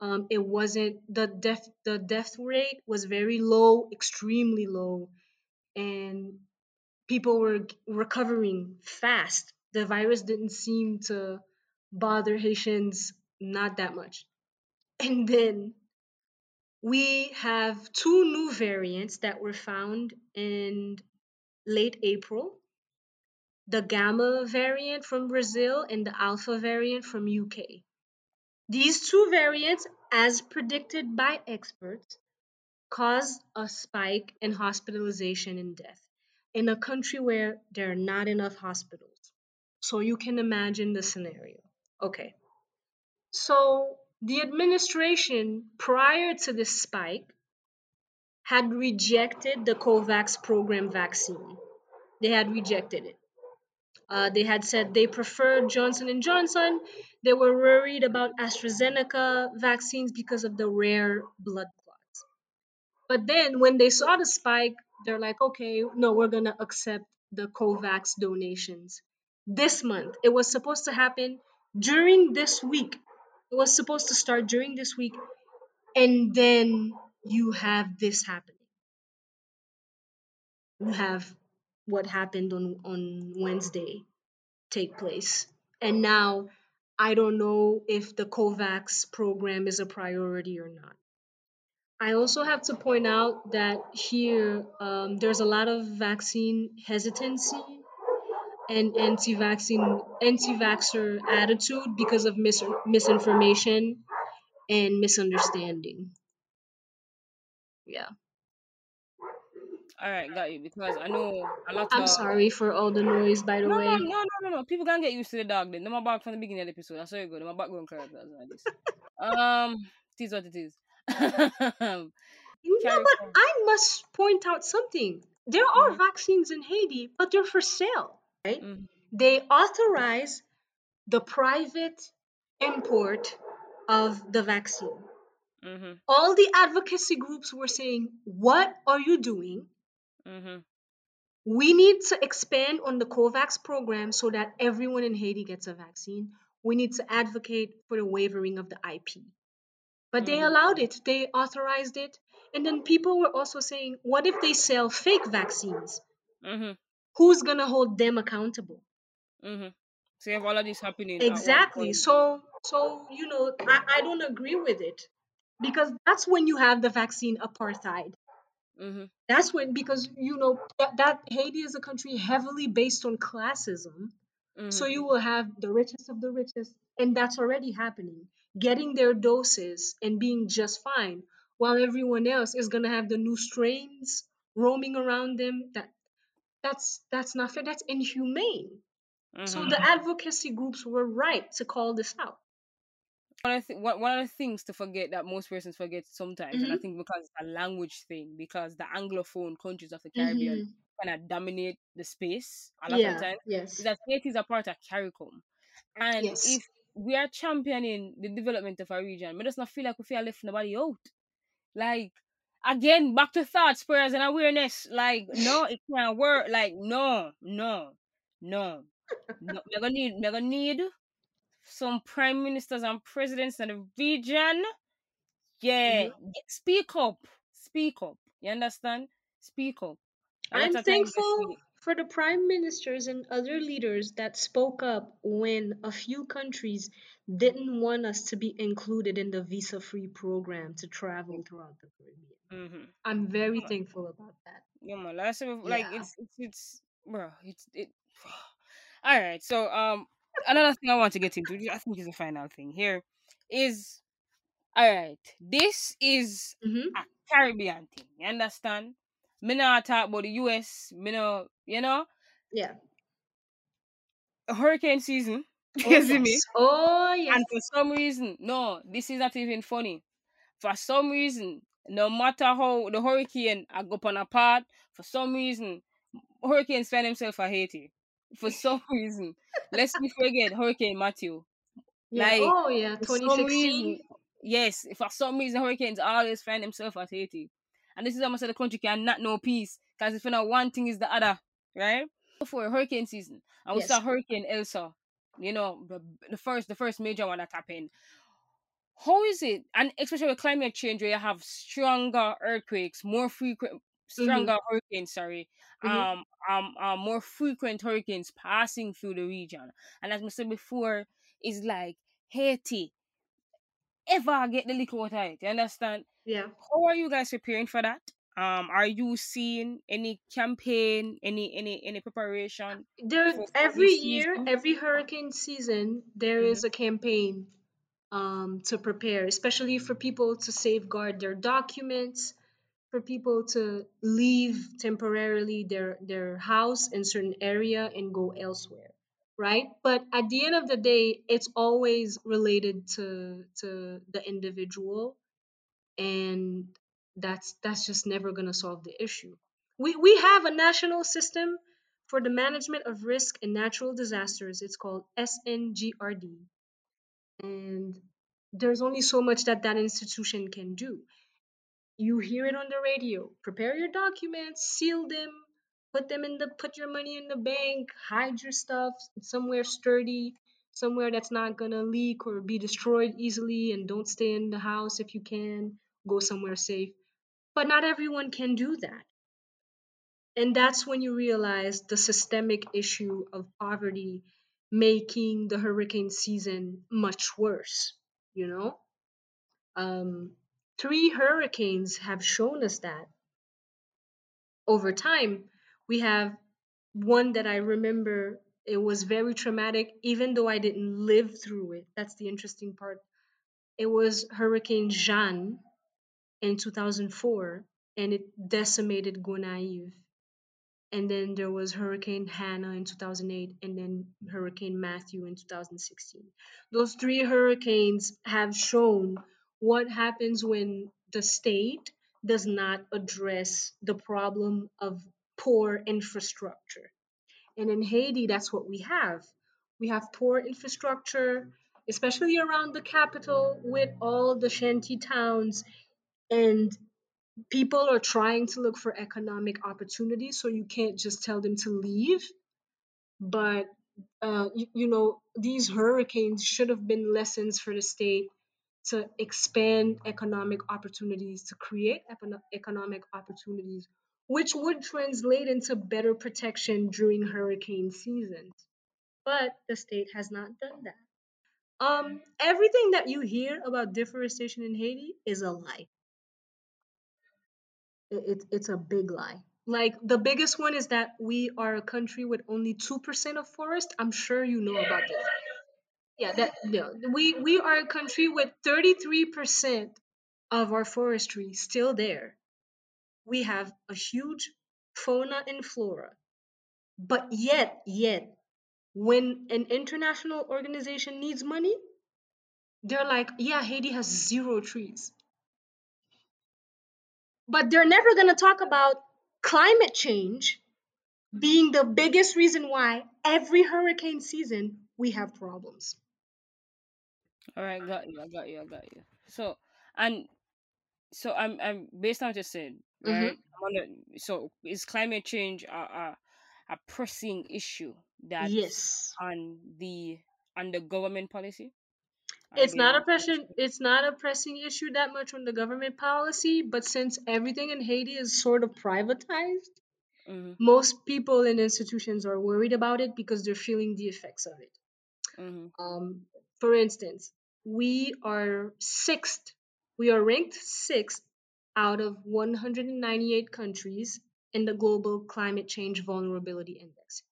Um, it wasn't the death the death rate was very low, extremely low, and people were recovering fast. The virus didn't seem to bother Haitians not that much. And then we have two new variants that were found in late April the Gamma variant from Brazil and the Alpha variant from UK. These two variants, as predicted by experts, caused a spike in hospitalization and death in a country where there are not enough hospitals. So you can imagine the scenario. Okay. So the administration prior to this spike had rejected the COVAX program vaccine. They had rejected it. Uh, they had said they preferred Johnson and Johnson. They were worried about AstraZeneca vaccines because of the rare blood clots. But then when they saw the spike, they're like, okay, no, we're gonna accept the COVAX donations. This month, it was supposed to happen during this week. It was supposed to start during this week, and then you have this happening. You have what happened on on Wednesday take place. And now I don't know if the COVAX program is a priority or not. I also have to point out that here um, there's a lot of vaccine hesitancy and anti-vaccine anti-vaxxer attitude because of mis- misinformation and misunderstanding. Yeah. All right, got you. Because I know a lot I'm of sorry for all the noise by the no, way. no, no, no, no. People can't get used to the dog. Then, my back from the beginning of the episode. That's so good. My characters like this. um, it is what it is. No, but. I must point out something. There are Mhm. vaccines in Haiti, but they're for sale, right? Mhm. They authorize the private import of the vaccine. Mhm. All the advocacy groups were saying, What are you doing? Mhm. We need to expand on the COVAX program so that everyone in Haiti gets a vaccine. We need to advocate for the waiving of the IP. But they Mhm. allowed it, they authorized it. And then people were also saying, what if they sell fake vaccines? Who's going to hold them accountable? Mhm. So you have all of this happening Exactly. So, so you know, I, I don't agree with it because that's when you have the vaccine apartheid. Mhm. That's when, because you know, that, that Haiti is a country heavily based on classism. So Mhm. you will have the richest of the richest, and that's already happening, getting their doses and being just fine, while everyone else is gonna have the new strains roaming around them. That that's that's not fair. That's inhumane. So Mhm. the advocacy groups were right to call this out. one of the one of the things to forget that most persons forget sometimes, and I Mhm. think because it's a language thing, because the anglophone countries of the Caribbean Mhm. kind of dominate the space a lot of Yeah. times, Yes. is that Haiti is a part of CARICOM, and Yes. if we are championing the development of our region, we just not feel like we feel left nobody out. Like again, back to thoughts, prayers, and awareness. Like no, it can't work. Like no, no, no, no. We're gonna need, we're gonna need some prime ministers and presidents in the region. Yeah, Mhm. speak up, speak up. You understand? Speak up. I'm of times we thankful for the prime ministers and other leaders that spoke up when a few countries didn't want us to be included in the visa free program to travel throughout the Caribbean. Mhm. I'm very thankful about that. Yeah. Like, I said, like Yeah. it's it's it's bro, it's it. All right. So um, another thing I want to get into, I think is the final thing here, is all right. This is hmm a Caribbean thing. You understand? Me not talk about the US. Me no, you know, Yeah. hurricane season. Oh, see me? Oh, yes. And for some reason, no, this is not even funny. For some reason, no matter how the hurricane I go on a part, for some reason, hurricanes find themselves for Haiti. For some reason. Let's not forget Hurricane Matthew. Yeah. like, oh, yeah. For 2016. yes, for some reason hurricanes always find themselves at Haiti. And this is how much the country cannot know peace. Because if you know one thing is the other, right? For hurricane season. And we Yes. saw Hurricane Elsa. You know, the, the first the first major one that happened. How is it? And especially with climate change where you have stronger earthquakes, more frequent stronger hurricanes, sorry. Mhm. Um um um more frequent hurricanes passing through the region. And as I said before, it's like Haiti ever get the water out. You understand? Yeah. How are you guys preparing for that? Um, are you seeing any campaign, any any any preparation? There every year, season? every hurricane season, there Mhm. is a campaign um, to prepare, especially for people to safeguard their documents, for people to leave temporarily their their house in certain area and go elsewhere, right? But at the end of the day, it's always related to to the individual, and that's that's just never gonna solve the issue. We we have a national system for the management of risk and natural disasters. It's called SNGRD. And there's only so much that that institution can do. You hear it on the radio. Prepare your documents, seal them, put them in the put your money in the bank, hide your stuff somewhere sturdy, somewhere that's not gonna leak or be destroyed easily, and don't stay in the house if you can. Go somewhere safe. But not everyone can do that. And that's when you realize the systemic issue of poverty making the hurricane season much worse, you know? Um, three hurricanes have shown us that. Over time, we have one that I remember, it was very traumatic, even though I didn't live through it. That's the interesting part. It was Hurricane Jeanne in 2004, and it decimated Gonaïves and then there was Hurricane Hannah in 2008, and then Hurricane Matthew in 2016. Those three hurricanes have shown what happens when the state does not address the problem of poor infrastructure. And in Haiti, that's what we have. We have poor infrastructure, especially around the capital with all the shanty towns and people are trying to look for economic opportunities so you can't just tell them to leave. But uh, you, you know these hurricanes should have been lessons for the state to expand economic opportunities to create econo- economic opportunities which would translate into better protection during hurricane seasons. But the state has not done that. Um everything that you hear about deforestation in haiti is a lie it, it, it's a big lie. Like the biggest one is that we are a country with only two percent of forest. I'm sure you know about this. Yeah, that no, we we are a country with thirty three percent of our forestry still there. We have a huge fauna and flora, but yet yet when an international organization needs money, they're like, yeah, Haiti has zero trees but they're never going to talk about climate change being the biggest reason why every hurricane season we have problems. All right, got you, I got you, I got you. So, and so I'm I'm based on what you said, right? Mm-hmm. Wonder- so is climate change a, a a pressing issue that's Yes. on the on the government policy? It's not a pressing it's not a pressing issue that much on the government policy, but since everything in Haiti is sort of privatized, hmm most people and institutions are worried about it because they're feeling the effects of it. hmm Um, for instance, we are sixth, we are ranked sixth out of 198 countries in the Global Climate Change Vulnerability Index.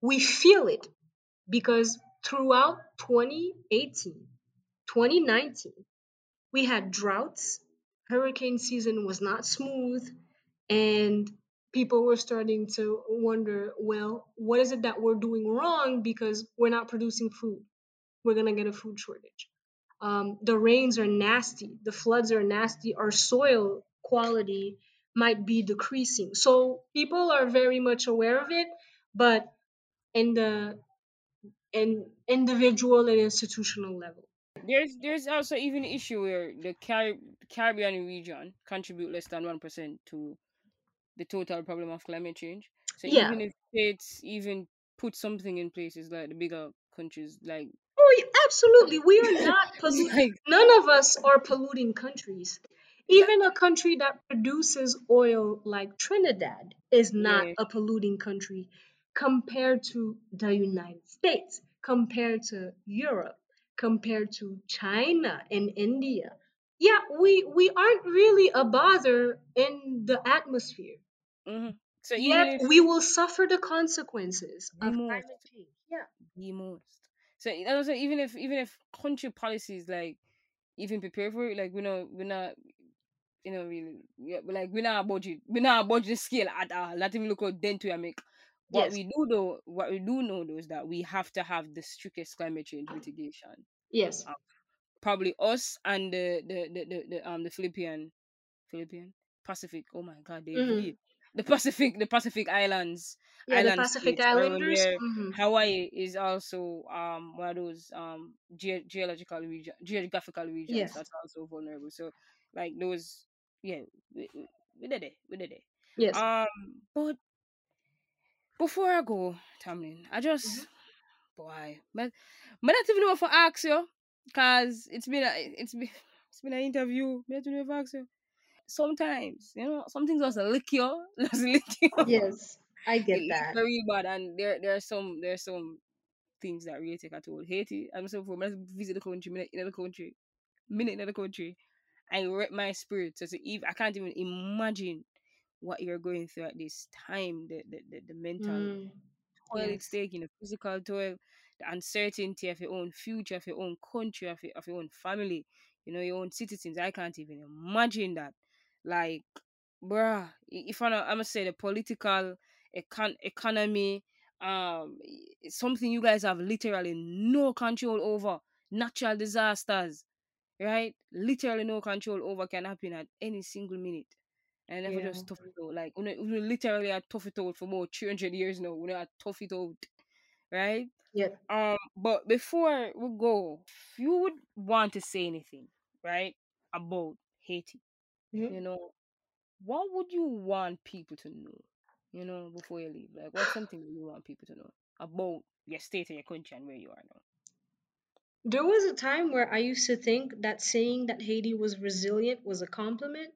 We feel it because throughout 2018, 2019, we had droughts, hurricane season was not smooth, and people were starting to wonder well, what is it that we're doing wrong because we're not producing food? We're going to get a food shortage. Um, the rains are nasty, the floods are nasty, our soil quality might be decreasing. So people are very much aware of it, but in the in individual and institutional level. There's there's also even an issue where the Car- Caribbean region contribute less than one percent to the total problem of climate change. So Yeah. even if states even put something in places like the bigger countries, like Oh, absolutely. We are not polluting. like None of us are polluting countries. Even a country that produces oil like Trinidad is not yeah, a polluting country compared to the United States, compared to Europe, compared to China and India. Yeah, we we aren't really a bother in the atmosphere. hmm so Yet we will suffer the consequences the of climate change. Yeah. the most. So also even if even if country policies like even prepare for it, like we know we're not you know really yeah, but like we're not budget we're not budget scale at all. Not even look how dent we make. What Yes. we do though, what we do know though is that we have to have the strictest climate change mitigation. Yes. Uh, probably us and the the the, the, the um the Philippine Philippine Pacific. Oh my god, they hmm the Pacific the Pacific Islands Yeah, the Pacific states. Islanders. where hmm Hawaii is also um one of those um ge- geological region geographical regions Yes. that's also vulnerable. So like those yeah we, we, did it we did it. Yes. Um but before I go, Tamlin, I just boy, but but not even know for ask you, cause it's been a it's been it's been an interview. Me not even know if I ask you. Sometimes you know some things just lick you, just lick you. Yes, I get lick that. very bad, and there there are some there are some things that really take a toll. Haiti, I'm so for I visit the country, minute in the country, minute in the country, I wreck my spirit. So, so if I can't even imagine what you're going through at this time, the the, the, the mental Mm, toil it's yes. taking, the physical toil, the uncertainty of your own future, of your own country, of your, of your own family, you know, your own citizens. I can't even imagine that. Like, bruh, if I, I'm gonna say the political econ- economy, um, something you guys have literally no control over. Natural disasters, right? Literally no control over can happen at any single minute. And never Yeah. just tough it out. Like, we know- we know literally tough it out for more 300 years now. We tough it out, right? Yeah. Um, but before we go, if you would want to say anything, right, about Haiti, hmm you know, what would you want people to know, you know, before you leave? Like, what's something that you want people to know about your state and your country and where you are now? There was a time where I used to think that saying that Haiti was resilient was a compliment.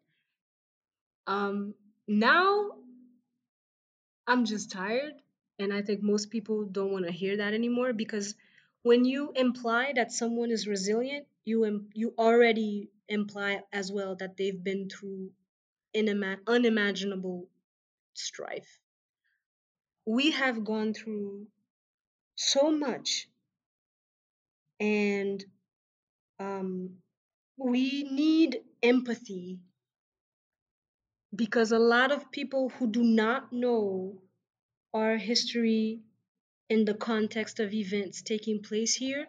Um, now I'm just tired, and I think most people don't want to hear that anymore because when you imply that someone is resilient, you im- you already imply as well that they've been through inima- unimaginable strife. We have gone through so much, and um, we need empathy because a lot of people who do not know our history in the context of events taking place here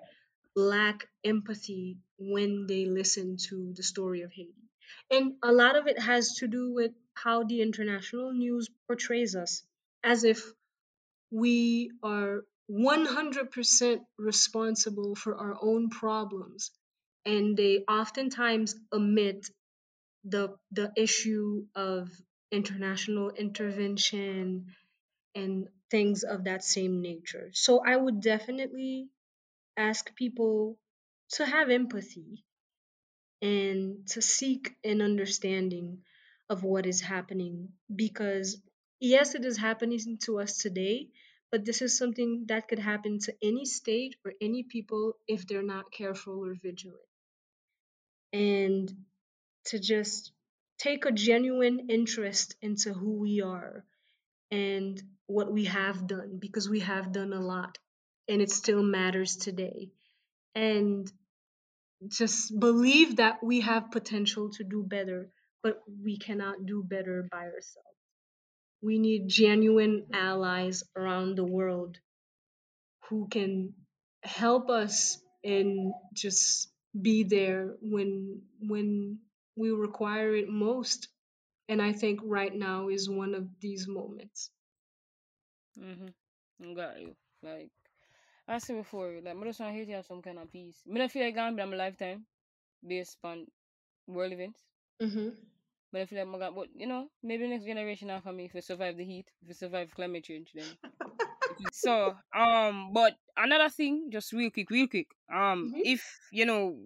lack empathy when they listen to the story of Haiti. And a lot of it has to do with how the international news portrays us as if we are 100% responsible for our own problems. And they oftentimes omit the the issue of international intervention and things of that same nature. So I would definitely ask people to have empathy and to seek an understanding of what is happening because yes it is happening to us today but this is something that could happen to any state or any people if they're not careful or vigilant and to just take a genuine interest into who we are and what we have done because we have done a lot and it still matters today. And just believe that we have potential to do better but we cannot do better by ourselves. We need genuine allies around the world who can help us and just be there when when we require it most and i think right now is one of these moments Mm-hmm. Got you. Like I said before, like I just want to have some kind of peace. I don't feel like I'm in my lifetime based on world events. mm-hmm. But I feel like my God, but you know, maybe next generation after me if we survive the heat, if we survive climate change then. so, um, but another thing, just real quick, real quick. Um, Mhm. if you know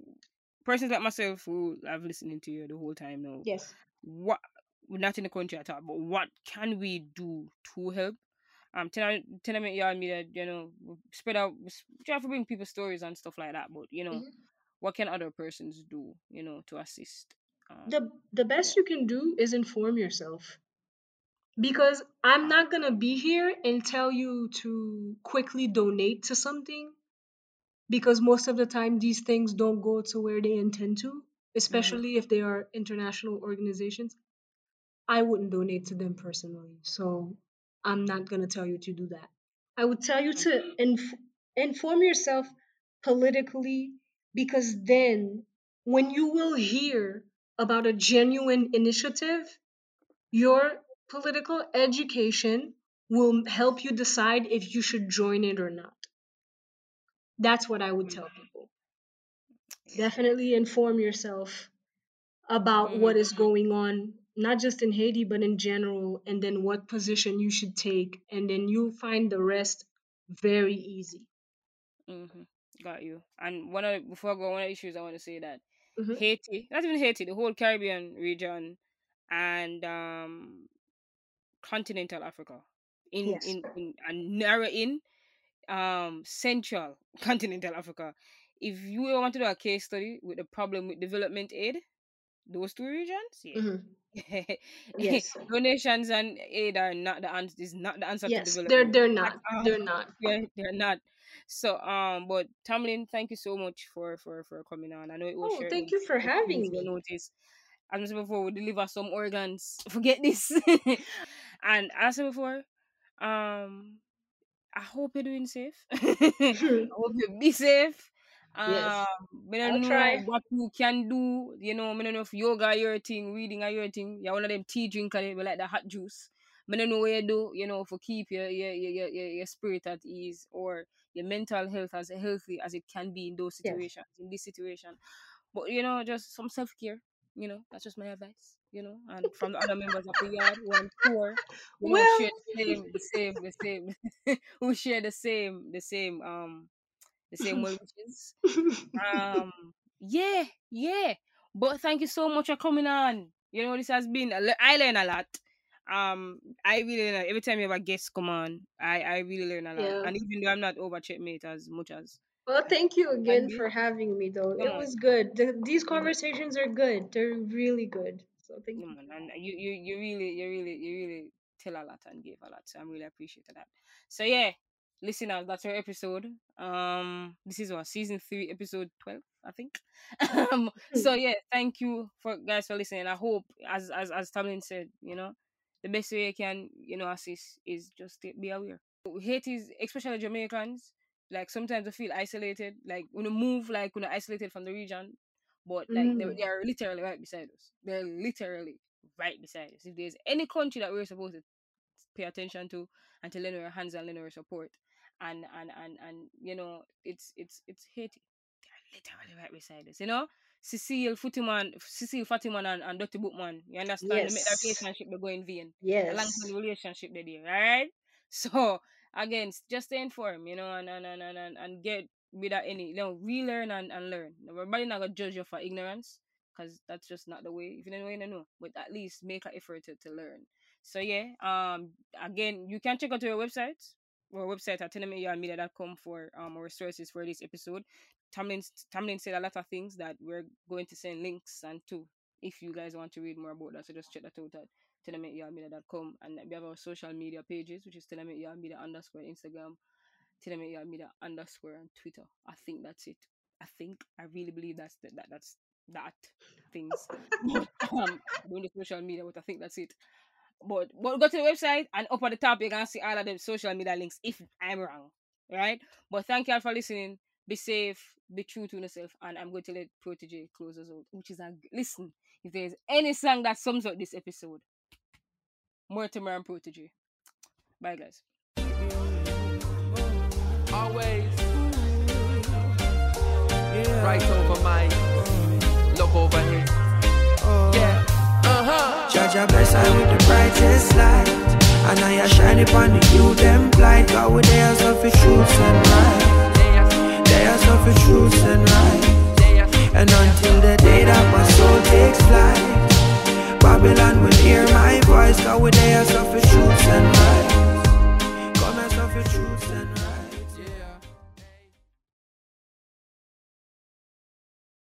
persons like myself who have listening to you the whole time now, yes what we're not in the country at all, but what can we do to help? Um, tell tell me y'all media, you know, spread out, try to bring people stories and stuff like that. But you know, Mhm. what can other persons do, you know, to assist? Um, the the best you can do is inform yourself because i'm not going to be here and tell you to quickly donate to something because most of the time these things don't go to where they intend to especially if they are international organizations. I wouldn't donate to them personally so i'm not going to tell you to do that. I would tell you to inf- inform yourself politically because then when you will hear about a genuine initiative your political education will help you decide if you should join it or not that's what i would tell people definitely inform yourself about what is going on not just in haiti but in general and then what position you should take and then you'll find the rest very easy Mm-hmm. Got you. And one of before I go, one of the issues I want to say that Mhm. Haiti, not even Haiti, the whole Caribbean region and um continental Africa, in Yes. in, in and narrow in um central continental Africa. If you want to do a case study with the problem with development aid, those two regions, yeah. Mhm. Yes. Donations and aid are not the answer. Is not the answer to yes they're they're not all. they're not yeah, they're not. So um, but Tamlin, thank you so much for for for coming on. I know it was oh thank you for having me notice. As I said before, we deliver some organs. Forget this. and as I said before, um, I hope you're doing safe. I hope you be safe. Yes. Um, I I'll don't know try. what you can do. You know, I don't know if yoga your thing, reading are your thing. You're one of them tea drinker, like the hot juice. I don't know what you do, you know, for keep your your, your your your spirit at ease or your mental health as healthy as it can be in those Yes. situations, in this situation. But you know, just some self care. You know, that's just my advice. You know, and from the other members of the yard who I'm sure you Well- share the same, the same, the same, who share the same, the same, um, the same wishes. Um, yeah, yeah. But thank you so much for coming on. You know, this has been. I learn a lot. Um, I really learn every time you have a guest come on. I I really learn a lot. Yeah. And even though I'm not over checkmate as much as Well, thank you again for having me, though. It was good. The, these conversations are good. They're really good. So thank you. man, and you, you, you really, you really, you really tell a lot and give a lot. So I'm really appreciating that. So yeah, listeners, that's our episode. Um, this is our season three, episode twelve, I think. um, so yeah, thank you for guys for listening. I hope, as as as Tamlin said, you know, the best way you can, you know, assist is just to be aware. Haiti's, especially Jamaicans, like sometimes I feel isolated. Like when you move, like when you're isolated from the region, but like they, Mm. they are literally right beside us. They're literally right beside us. If there's any country that we're supposed to pay attention to and to lend our hands and lend our support, and and and and you know, it's it's it's Haiti. They're literally right beside us, you know. Cecile Futiman, Cecile Fatiman and, and Dr. Boukman. You understand? Yes. They make that relationship they go in vain. Yes. A long relationship they there, alright? So again, just stay informed, you know, and and, and, and, and get without any, you know, relearn and, and learn. Everybody not gonna judge you for ignorance, because that's just not the way. If you don't know, you don't know. But at least make an effort to, to learn. So yeah, um, again, you can check out our website, our website at tenemedia.media.com for um our resources for this episode. Tamlin Tamlin said a lot of things that we're going to send links and to if you guys want to read more about that. So just check that out at tenemedia.media.com and we have our social media pages, which is tenemedia media underscore Instagram, tenemedia media underscore on Twitter. I think that's it. I think I really believe that's the, that that's that things um doing the social media, but I think that's it. But but go to the website and up at the top you can see all of the social media links if I'm wrong. Right? But thank you all for listening. Be safe, be true to yourself, and I'm going to let Protoje close us out, which is a listen. If there's any song that sums up this episode, Mortimer and Protoje. Bye guys. Always yeah. right over my look over here. Oh. Yeah. Uh-huh. Judge I bless I with the brightest light. And I shine upon the you them blind. God with their of the truth and right. They are of the truth and right. And until the day that my soul takes flight. Babylon will hear my voice, God with their of